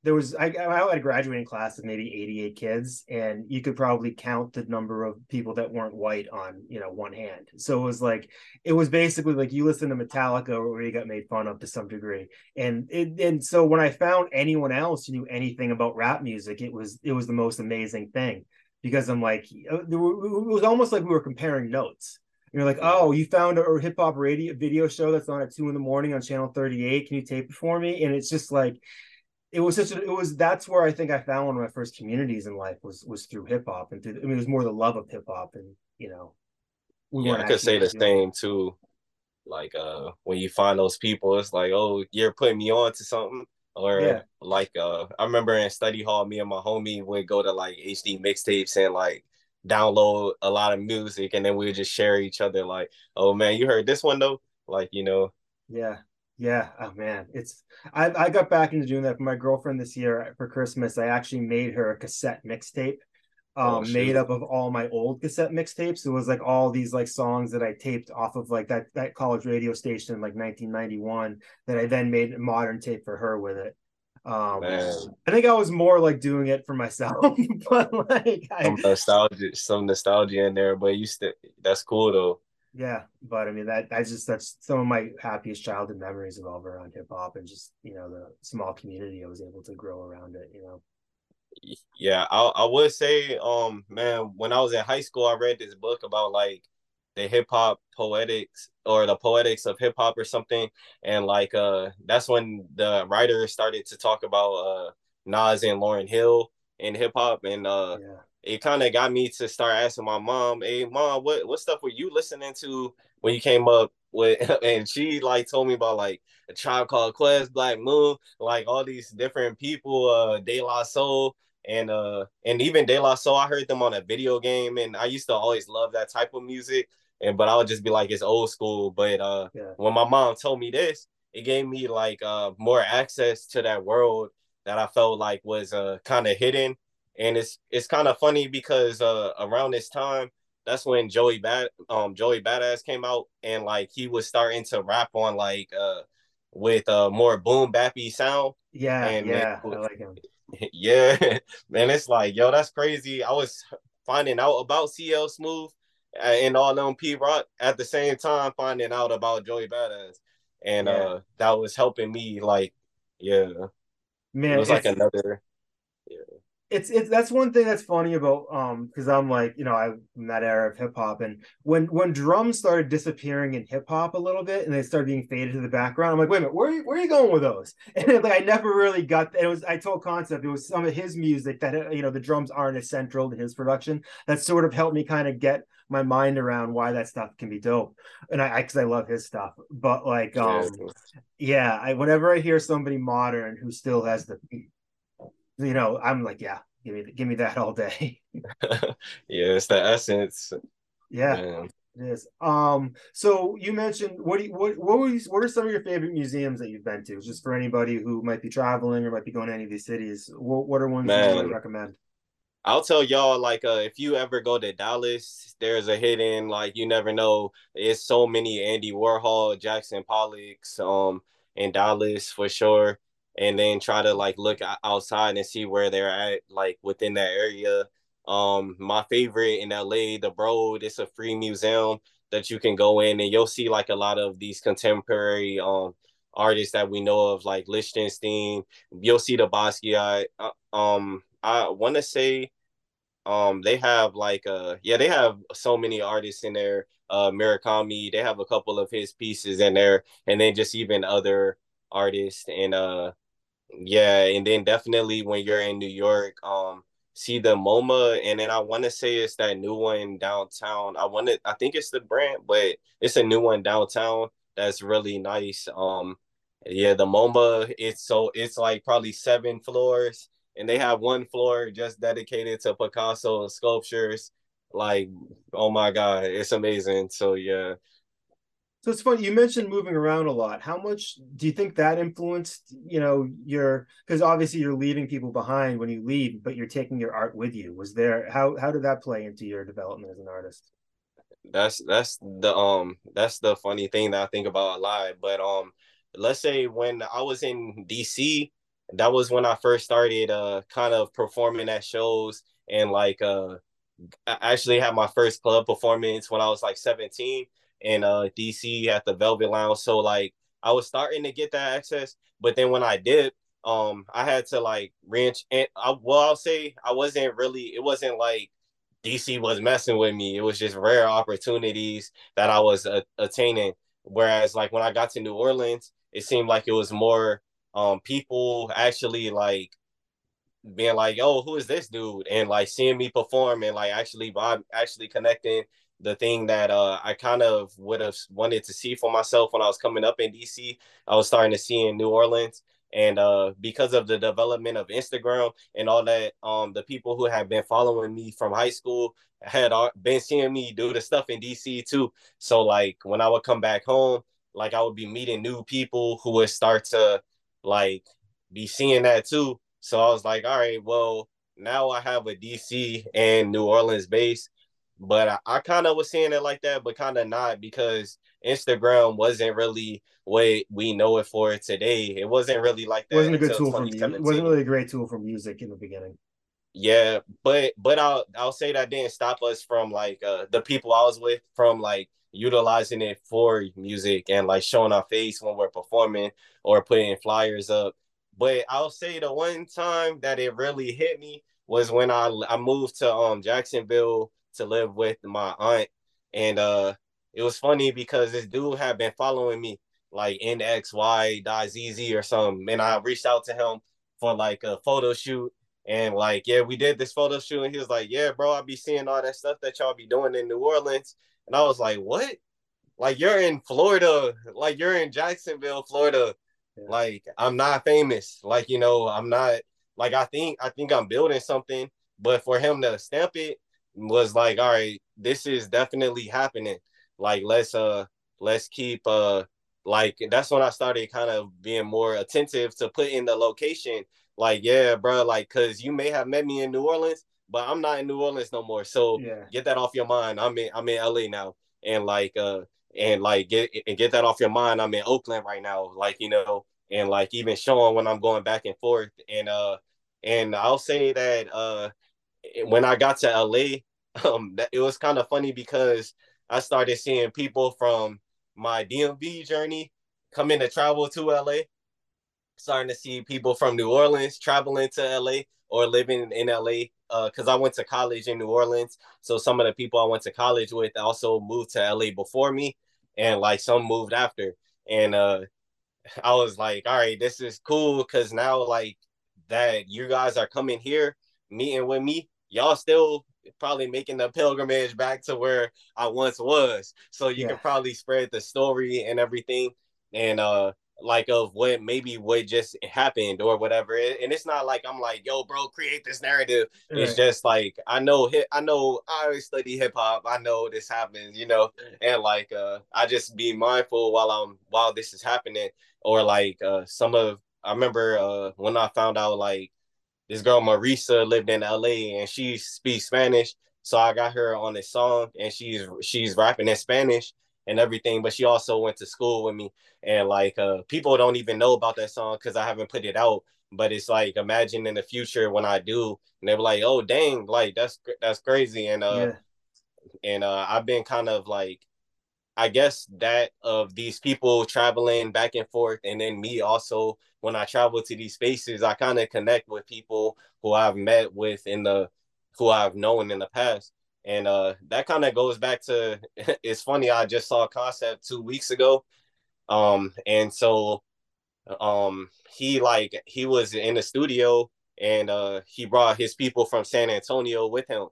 there was I, I had a graduating class of maybe 88 kids and you could probably count the number of people that weren't white on you know one hand. So it was like it was basically like you listen to metallica where you got made fun of to some degree. And it, and so when i found anyone else who knew anything about rap music it was it was the most amazing thing. Because i'm like uh, it was almost like we were comparing notes. You're like, oh, you found a, hip hop radio video show that's on at two in the morning on channel 38. Can you tape it for me? And it's just like, it was such a, it was that's where I think I found one of my first communities in life was was through hip hop and through I mean it was more the love of hip hop and you know
we yeah, I could say the same too. Like uh when you find those people, it's like, oh, you're putting me on to something. Or yeah. like uh I remember in study hall, me and my homie would go to like HD mixtapes and like download a lot of music and then we would just share each other like, oh man, you heard this one though? Like, you know.
Yeah. Yeah, oh man, it's I I got back into doing that for my girlfriend this year for Christmas. I actually made her a cassette mixtape, oh, um, oh, made up of all my old cassette mixtapes. It was like all these like songs that I taped off of like that that college radio station in like 1991 that I then made a modern tape for her with it. Um, Man. I think I was more like doing it for myself, but like
I, some nostalgia, some nostalgia in there. But you still, that's cool though.
Yeah, but I mean that that's just that's some of my happiest childhood memories evolve around hip hop and just you know the small community I was able to grow around it. You know.
Yeah, I I would say, um, man, when I was in high school, I read this book about like the hip hop poetics or the poetics of hip hop or something, and like uh, that's when the writer started to talk about uh Nas and Lauryn Hill in hip hop, and uh, yeah it kind of got me to start asking my mom, "Hey, mom, what what stuff were you listening to when you came up with?" And she like told me about like a Tribe Called Quest, Black Moon, like all these different people, uh, De La Soul, and uh, and even De La Soul. I heard them on a video game, and I used to always love that type of music. And but I would just be like, it's old school. But uh, yeah. when my mom told me this, it gave me like uh more access to that world that I felt like was uh kind of hidden and it's it's kind of funny because uh around this time that's when Joey Bad um Joey Badass came out and like he was starting to rap on like uh with a more boom bappy sound.
Yeah,
and
yeah, I like him.
Yeah, man, it's like yo, that's crazy. I was finding out about CL Smooth and all them Pete Rock at the same time, finding out about Joey Badass, and yeah. uh that was helping me like, yeah, man, it was like another
it's it's that's one thing that's funny about um because I'm like you know I'm in that era of hip hop and when when drums started disappearing in hip hop a little bit and they started being faded to the background I'm like wait a minute where are you, where are you going with those? And like I never really got it was I told concept it was some of his music that you know the drums aren't as central to his production that sort of helped me kind of get my mind around why that stuff can be dope and I because I, I, love his stuff but like um yeah I whenever I hear somebody modern who still has the you know, I'm like, yeah, give me give me that all day.
yeah, it's the essence.
Yeah. Man. It is. Um, so you mentioned what do you, what what were you, what are some of your favorite museums that you've been to? Just for anybody who might be traveling or might be going to any of these cities, what what are ones Man. you would recommend?
I'll tell y'all like uh, if you ever go to Dallas, there's a hidden like you never know. It's so many Andy Warhol, Jackson Pollocks, um, in Dallas for sure and then try to like look outside and see where they're at like within that area. Um my favorite in la the broad it's a free museum that you can go in and you'll see like a lot of these contemporary um artists that we know of like lichtenstein you'll see the basquiat. Uh, um i want to say um they have like uh yeah they have so many artists in there. Uh Murakami they have a couple of his pieces in there and then just even other artists and uh yeah, and then definitely when you're in New York, um, see the MoMA, and then I want to say it's that new one downtown. I want to, I think it's the Brant, but it's a new one downtown that's really nice. Um, yeah, the MoMA, it's so it's like probably seven floors, and they have one floor just dedicated to Picasso sculptures. Like, oh my god, it's amazing. So yeah,
so it's funny you mentioned moving around a lot. How much do you think that influenced, you know, your because obviously you're leaving people behind when you leave, but you're taking your art with you. Was there how how did that play into your development as an artist?
That's that's the um that's the funny thing that I think about a lot. But um let's say when I was in DC, that was when I first started uh kind of performing at shows and like uh I actually had my first club performance when I was like 17 in uh DC at the Velvet Lounge. So like I was starting to get that access, but then when I did, um, I had to like wrench and I well, I'll say I wasn't really. It wasn't like DC was messing with me. It was just rare opportunities that I was uh, attaining. Whereas like when I got to New Orleans, it seemed like it was more um people actually like being like, "Oh, who is this dude?" and like seeing me perform and like actually vibe, actually connecting the thing that uh, I kind of would have wanted to see for myself when I was coming up in DC. I was starting to see in New Orleans. And uh, because of the development of Instagram and all that, um, the people who have been following me from high school had been seeing me do the stuff in DC too. So like when I would come back home, like I would be meeting new people who would start to like be seeing that too. So I was like, all right, well, now I have a DC and New Orleans base but I, I kind of was seeing it like that, but kind of not because Instagram wasn't really what we know it for today. It wasn't really like that.
It wasn't a good tool for music. It wasn't really a great tool for music in the beginning.
Yeah, but but I'll I'll say that didn't stop us from like uh the people I was with from like utilizing it for music and like showing our face when we're performing or putting flyers up. But I'll say the one time that it really hit me was when I I moved to um Jacksonville to live with my aunt, and uh it was funny because this dude had been following me like in XY ZZ or something, and I reached out to him for like a photo shoot. And like, yeah, we did this photo shoot, and he was like, "Yeah, bro, I be seeing all that stuff that y'all be doing in New Orleans." And I was like, "What? Like you're in Florida? Like you're in Jacksonville, Florida? Yeah. Like I'm not famous. Like you know, I'm not like I think I think I'm building something, but for him to stamp it was like, all right, this is definitely happening. Like let's uh let's keep uh like that's when I started kind of being more attentive to put in the location. Like, yeah, bro, like cause you may have met me in New Orleans, but I'm not in New Orleans no more. So yeah. get that off your mind. I'm in I'm in LA now. And like uh and like get and get that off your mind. I'm in Oakland right now. Like, you know, and like even showing when I'm going back and forth. And uh and I'll say that uh when I got to LA, um it was kind of funny because I started seeing people from my DMV journey coming to travel to LA, starting to see people from New Orleans traveling to LA or living in LA because uh, I went to college in New Orleans. So some of the people I went to college with also moved to LA before me, and like some moved after. And uh, I was like, all right, this is cool because now like that you guys are coming here, meeting with me. Y'all still probably making the pilgrimage back to where I once was. So you yeah. can probably spread the story and everything. And uh like of what maybe what just happened or whatever. And it's not like I'm like, yo, bro, create this narrative. Right. It's just like I know hip I know I always study hip hop. I know this happens, you know, and like uh I just be mindful while I'm while this is happening. Or like uh some of I remember uh when I found out like this girl Marisa lived in LA and she speaks Spanish. So I got her on this song and she's she's rapping in Spanish and everything, but she also went to school with me. And like uh people don't even know about that song because I haven't put it out. But it's like imagine in the future when I do, and they were like, "Oh dang, like that's that's crazy." And uh, yeah. and uh, I've been kind of like I guess that of these people traveling back and forth, and then me also when I travel to these spaces, I kind of connect with people who I've met with in the who I've known in the past, and uh, that kind of goes back to. it's funny, I just saw a concept two weeks ago, um, and so um, he like he was in the studio and uh, he brought his people from San Antonio with him.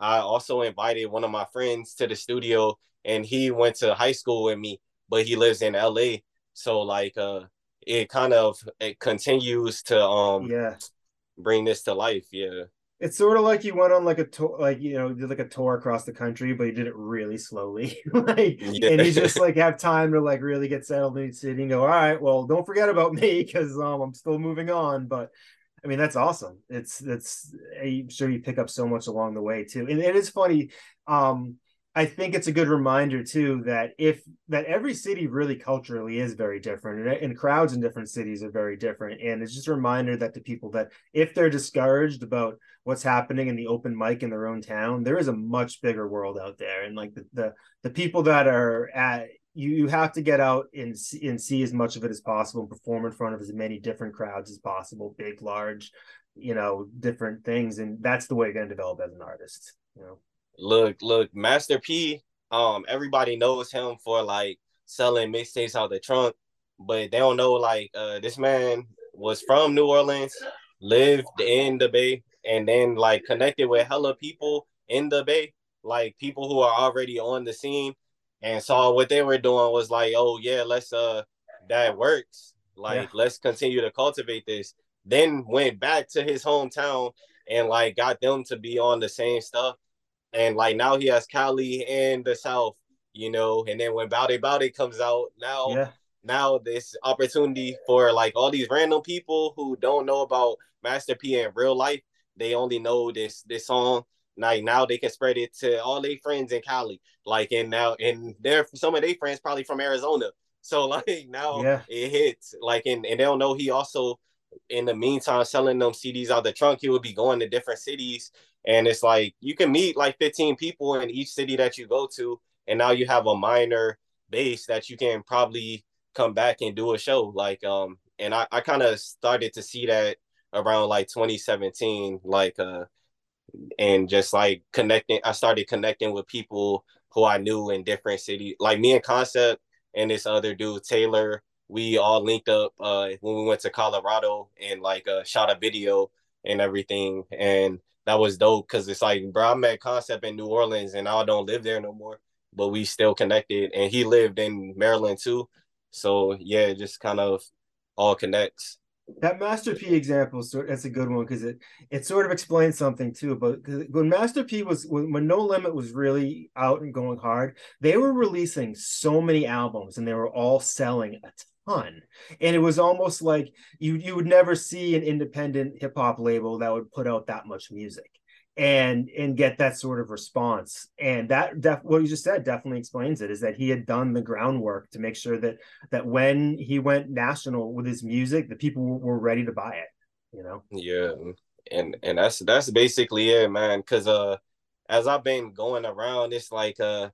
I also invited one of my friends to the studio and he went to high school with me, but he lives in LA. So like uh it kind of it continues to um
yeah
bring this to life. Yeah.
It's sort of like you went on like a tour, like you know, did like a tour across the country, but you did it really slowly, like, yeah. and you just like have time to like really get settled in the city and go, all right, well, don't forget about me because um I'm still moving on. But I mean, that's awesome. It's that's I'm sure you pick up so much along the way too, and it is funny. Um, I think it's a good reminder too that if that every city really culturally is very different and, and, crowds in different cities are very different. And it's just a reminder that to people that if they're discouraged about what's happening in the open mic in their own town there is a much bigger world out there. And like the the, the people that are at you you have to get out and see, and see as much of it as possible and perform in front of as many different crowds as possible big large you know different things. And that's the way you're going to develop as an artist you know
Look, look, Master P. Um, everybody knows him for like selling mixtapes out the trunk, but they don't know like uh this man was from New Orleans, lived in the Bay, and then like connected with hella people in the Bay, like people who are already on the scene, and saw what they were doing was like, oh yeah, let's uh that works. Like yeah. let's continue to cultivate this. Then went back to his hometown and like got them to be on the same stuff and like now he has Cali and the South, you know. And then when Bout It Bout It comes out, now yeah. now this opportunity for like all these random people who don't know about Master P in real life, they only know this this song. Like now they can spread it to all their friends in Cali. Like and now and they're some of their friends probably from Arizona. So like now yeah. it hits. Like and, and they don't know he also in the meantime selling them CDs out the trunk. He would be going to different cities and it's like you can meet like 15 people in each city that you go to and now you have a minor base that you can probably come back and do a show like um and I, I kind of started to see that around like 2017 like uh and just like connecting i started connecting with people who i knew in different cities like me and concept and this other dude taylor we all linked up uh when we went to colorado and like uh shot a video and everything. And that was dope because it's like bro i met concept in new orleans and i don't live there no more but we still connected. And he lived in maryland too. So yeah just kind of all connects.
That Master P example, so that's a good one because it it sort of explains something too. But when Master P was when, when No Limit was really out and going hard, they were releasing so many albums and they were all selling a ton. And it was almost like you you would never see an independent hip hop label that would put out that much music and and get that sort of response and that def- what you just said definitely explains it is that he had done the groundwork to make sure that that when he went national with his music the people were ready to buy it you know
yeah and and that's that's basically it man because uh as i've been going around it's like uh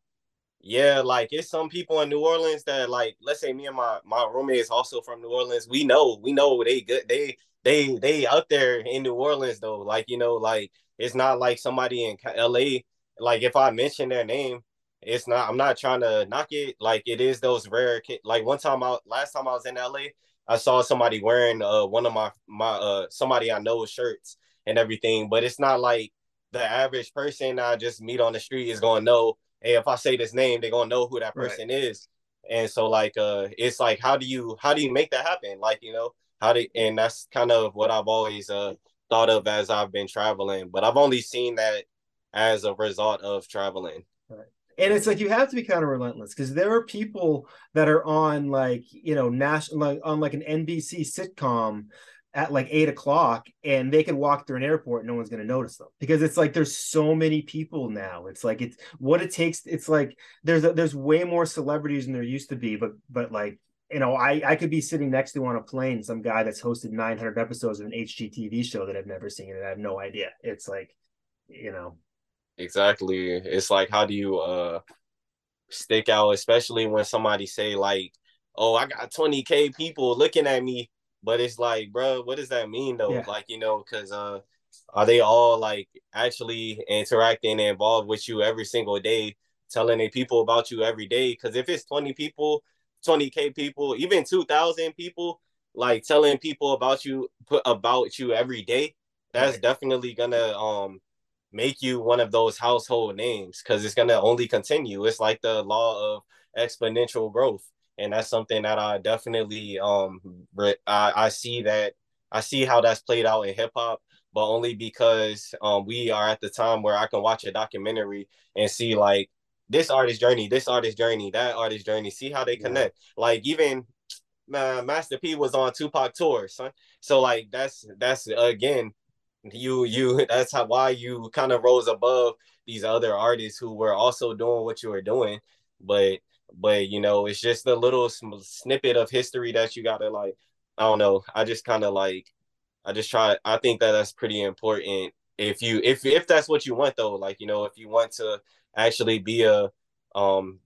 yeah like it's some people in new orleans that like let's say me and my my roommate is also from new orleans we know we know they good they they they out there in new orleans though like you know like it's not like somebody in LA. Like if I mention their name, it's not. I'm not trying to knock it. Like it is those rare. Like one time out, last time I was in LA, I saw somebody wearing uh one of my my uh somebody I know shirts and everything. But it's not like the average person I just meet on the street is gonna know. Hey, if I say this name, they're gonna know who that person right. is. And so like uh it's like how do you how do you make that happen? Like, you know, how do and that's kind of what I've always uh thought of as I've been traveling, but I've only seen that as a result of traveling.
Right. And it's like you have to be kind of relentless because there are people that are on like you know national like on like an NBC sitcom at like eight o'clock and they can walk through an airport no one's going to notice them because it's like there's so many people now it's like it's what it takes it's like there's a, there's way more celebrities than there used to be but but like you know, I I could be sitting next to on a plane some guy that's hosted 900 episodes of an HGTV show that I've never seen and I have no idea. It's like, you know,
exactly. It's like how do you uh stick out, especially when somebody say like, "Oh, I got 20k people looking at me," but it's like, bro, what does that mean though? Yeah. Like, you know, because uh, are they all like actually interacting and involved with you every single day, telling the people about you every day? Because if it's 20 people 20k people, even 2000 people, like telling people about you put about you every day, that's right. definitely gonna um make you one of those household names because it's gonna only continue. It's like the law of exponential growth, and that's something that I definitely um I, I see that I see how that's played out in hip hop, but only because um we are at the time where I can watch a documentary and see like this artist journey, this artist journey, that artist journey. See how they connect. Yeah. Like even uh, Master P was on Tupac tour, son. So like that's that's again, you you that's how why you kind of rose above these other artists who were also doing what you were doing, but but you know it's just a little snippet of history that you gotta like. I don't know. I just kind of like I just try. I think that that's pretty important if you if if that's what you want though. Like you know if you want to actually be a um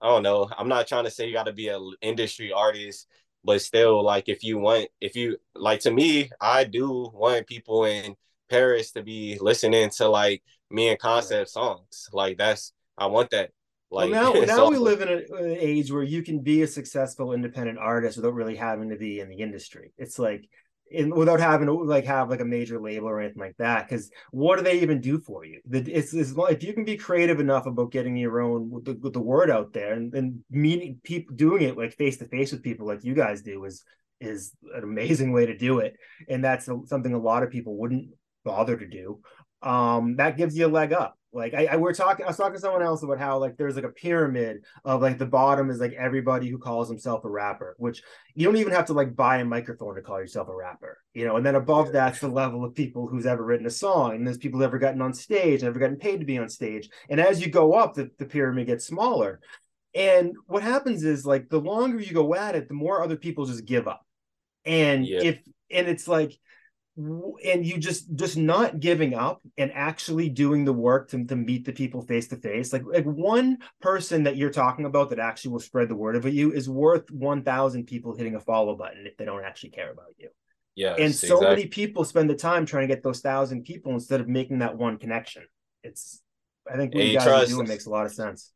I don't know. I'm not trying to say you got to be an industry artist, but still, like if you want, if you like to me, I do want people in Paris to be listening to like me and concept songs. Like that's I want that. Like
well, now, now we live in an age where you can be a successful independent artist without really having to be in the industry. It's like in, without having to like have like a major label or anything like that. Because what do they even do for you? The, it's, it's if you can be creative enough about getting your own with the, the word out there and, and meeting people doing it like face to face with people like you guys do is is an amazing way to do it, and that's something a lot of people wouldn't bother to do. Um, that gives you a leg up. Like I, I we're talking, I was talking to someone else about how like there's like a pyramid of like the bottom is like everybody who calls himself a rapper, which you don't even have to like buy a microphone to call yourself a rapper, you know. And then above that's the level of people who's ever written a song, and there's people who've ever gotten on stage, ever gotten paid to be on stage. And as you go up, the, the pyramid gets smaller. And what happens is like the longer you go at it, the more other people just give up. And yeah. if and it's like and you just just not giving up and actually doing the work to, to meet the people face to face like like one person that you're talking about that actually will spread the word of you is worth 1000 people hitting a follow button if they don't actually care about you
yeah
and so exactly. many people spend the time trying to get those thousand people instead of making that one connection it's i think what you guys trust. are doing makes a lot of sense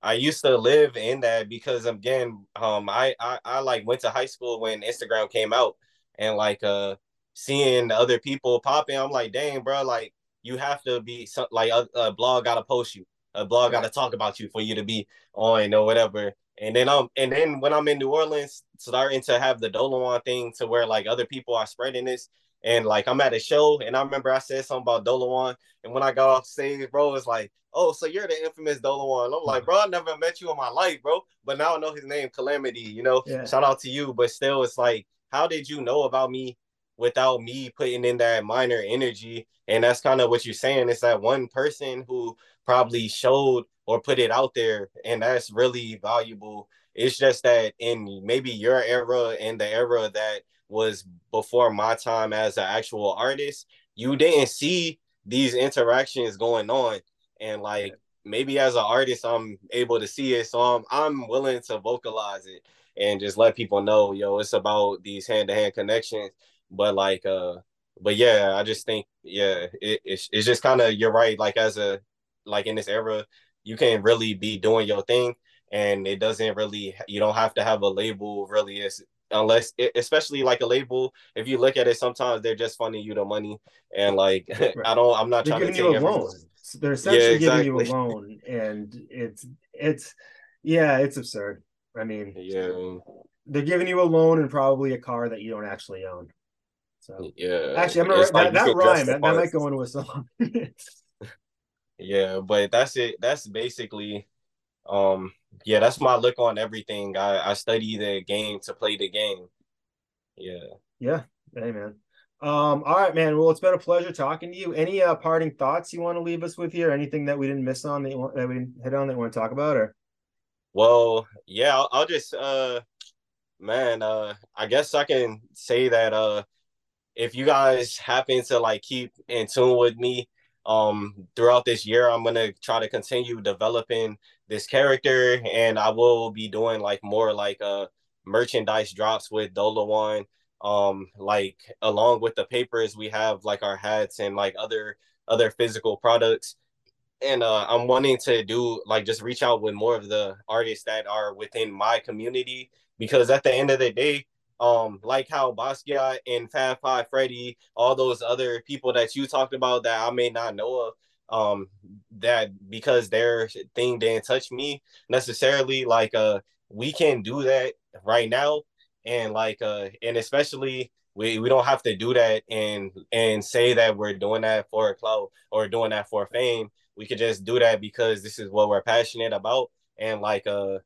I used to live in that because again, um, I, I I like went to high school when Instagram came out, and like uh seeing other people popping, I'm like, dang, bro, like you have to be some, like a, a blog got to post you, a blog got to talk about you for you to be on or whatever. And then um, and then when I'm in New Orleans, starting to have the Dolowan thing to where like other people are spreading this. And like I'm at a show, and I remember I said something about Dolowan, and when I got off stage, bro, it's like, oh, so you're the infamous Dolowan. I'm like, bro, I never met you in my life, bro, but now I know his name, Calamity. You know, yeah. shout out to you, but still, it's like, how did you know about me without me putting in that minor energy. And that's kind of what you're saying. It's that one person who probably showed or put it out there. And that's really valuable. It's just that in maybe your era and the era that was before my time as an actual artist, you didn't see these interactions going on. And like maybe as an artist, I'm able to see it. So I'm I'm willing to vocalize it and just let people know, yo, it's about these hand-to-hand connections but like uh but yeah i just think yeah it, it's, it's just kind of you're right like as a like in this era you can't really be doing your thing and it doesn't really you don't have to have a label really is unless especially like a label if you look at it sometimes they're just funding you the money and like right. i don't i'm not
they're
trying
to take you a loan they're essentially yeah, exactly. giving you a loan and it's it's yeah it's absurd i mean
yeah
they're giving you a loan and probably a car that you don't actually own so
yeah,
actually, I'm gonna write, like that, that rhyme. That, that might go into a song.
yeah, but that's it. That's basically, um, yeah, that's my look on everything. I I study the game to play the game. Yeah.
Yeah. Hey, man. Um, all right, man. Well, it's been a pleasure talking to you. Any uh, parting thoughts you want to leave us with here? Anything that we didn't miss on that, want, that we didn't hit on that you want to talk about, or?
Well, yeah, I'll, I'll just, uh, man, uh, I guess I can say that, uh, if you guys happen to like keep in tune with me um throughout this year i'm gonna try to continue developing this character and i will be doing like more like uh merchandise drops with Dolowan um like along with the papers we have like our hats and like other other physical products. And uh i'm wanting to do like just reach out with more of the artists that are within my community because at the end of the day um, like how Basquiat and Fab Five Freddy, all those other people that you talked about that I may not know of, um, that because their thing didn't touch me necessarily, like uh, we can do that right now, and like uh, and especially we, we don't have to do that and and say that we're doing that for a clout or doing that for fame. We could just do that because this is what we're passionate about, and like uh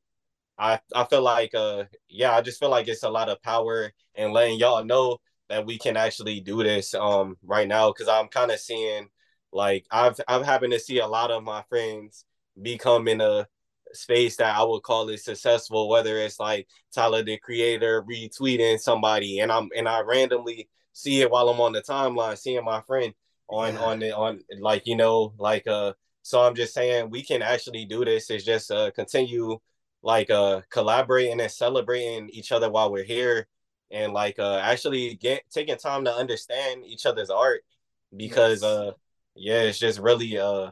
I I feel like uh yeah, I just feel like it's a lot of power and letting y'all know that we can actually do this um right now because I'm kind of seeing like I've I've happened to see a lot of my friends become in a space that I would call it successful, whether it's like Tyler the creator retweeting somebody and I'm and I randomly see it while I'm on the timeline, seeing my friend on yeah. on the on like you know like uh so I'm just saying we can actually do this. It's just uh continue like uh collaborating and celebrating each other while we're here and like uh actually get taking time to understand each other's art because yes. uh yeah it's just really uh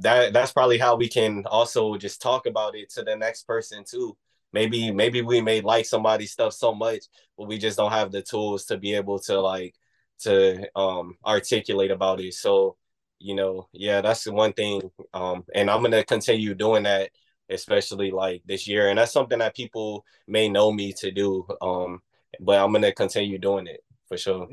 that that's probably how we can also just talk about it to the next person too maybe maybe we may like somebody's stuff so much but we just don't have the tools to be able to like to um articulate about it so you know yeah that's the one thing um and i'm gonna continue doing that especially like this year. And that's something that people may know me to do. Um, but I'm gonna continue doing it for sure.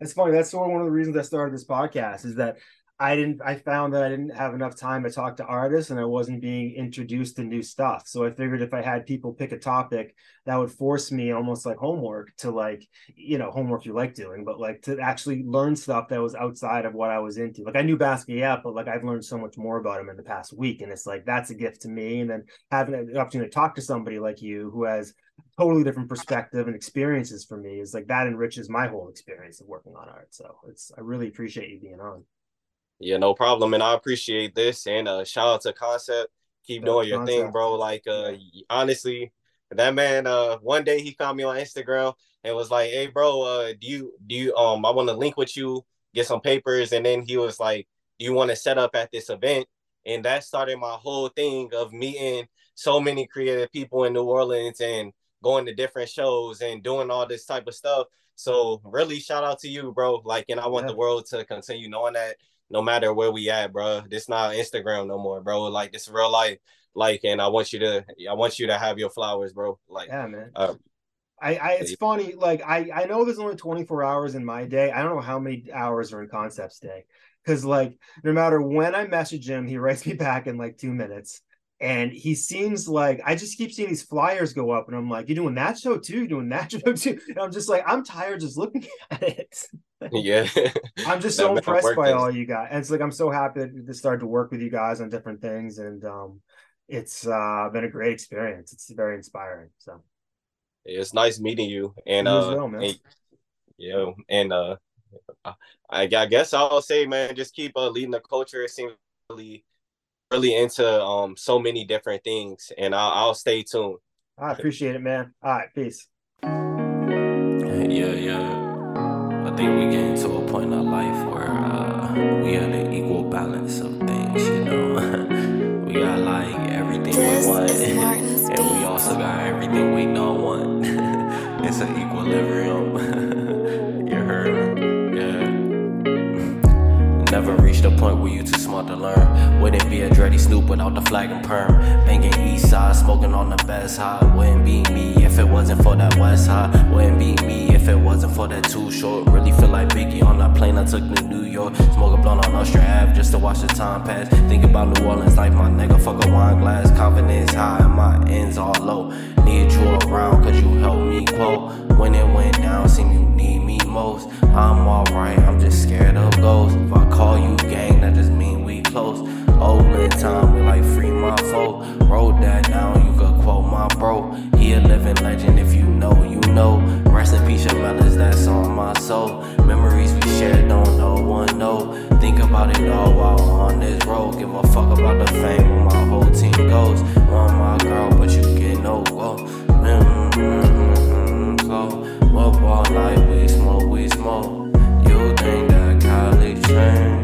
It's funny. That's sort of one of the reasons I started this podcast is that I didn't I found that I didn't have enough time to talk to artists and I wasn't being introduced to new stuff. So I figured if I had people pick a topic that would force me almost like homework to like, you know, homework you like doing, but like to actually learn stuff that was outside of what I was into. Like I knew Basquiat, but like I've learned so much more about him in the past week. And it's like that's a gift to me. And then having the opportunity to talk to somebody like you who has totally different perspective and experiences for me is like that enriches my whole experience of working on art. So it's I really appreciate you being on.
Yeah, no problem. And I appreciate this. And uh shout out to Concept. Keep doing your Concept. thing, bro. Like uh honestly, that man uh one day he found me on Instagram and was like, Hey bro, uh do you do you um I want to link with you, get some papers, and then he was like, Do you want to set up at this event? And that started my whole thing of meeting so many creative people in New Orleans and going to different shows and doing all this type of stuff. So really shout out to you, bro. Like, and I want yeah. the world to continue knowing that no matter where we at, bro. This not Instagram no more, bro. Like this real life. Like, and I want you to, I want you to have your flowers, bro. Like,
yeah, man. Uh, I, I, it's funny. Like, I, I know there's only 24 hours in my day. I don't know how many hours are in Concepts day, because like no matter when I message him, he writes me back in like two minutes and he seems like I just keep seeing these flyers go up, and I'm like, you're doing that show too? you're doing that show too?" And I'm just like, I'm tired just looking at it.
yeah,
I'm just so impressed by all you guys, and it's like I'm so happy to start to work with you guys on different things, and um, it's uh, been a great experience. It's very inspiring. So
it's nice meeting you, and you uh, well, and, yeah, and uh, I, I guess I'll say, man, just keep uh, leading the culture. It seems really really into um so many different things, and I'll, I'll stay tuned.
I appreciate it, man. All right, peace.
Yeah, yeah. I think we get to a point in our life where uh, we have an equal balance of things. You know, we got like everything this we want, and we also got everything we don't want. it's an equilibrium. you heard me? Never reached a point where you too smart to learn. Wouldn't be a dready snoop without the flag and perm. Banging east side, smoking on the best high. Wouldn't be me if it wasn't for that west high. Wouldn't be me if it wasn't for that too short. Really feel like Biggie on that plane I took to New York. Smoke a blunt on Usher Ave just to watch the time pass. Think about New Orleans like my nigga, fuck a wine glass. Confidence high and my ends all low. Need you around cause you help me quote. When it went down, seem you need me most. I'm alright, I'm just scared of ghosts. If I call you gang, that just mean we close. Old time, we like free my foe. Wrote that down, you my bro. He a living legend if you know, you know. Rest in peace, fellas, that's on my soul. Memories we share, don't no one know. Think about it all while on this road. Give a fuck about the fame when my whole team goes. Run my girl, but you get no go. Mm-hmm, so, up all night, we smoke, we smoke. You think that college train?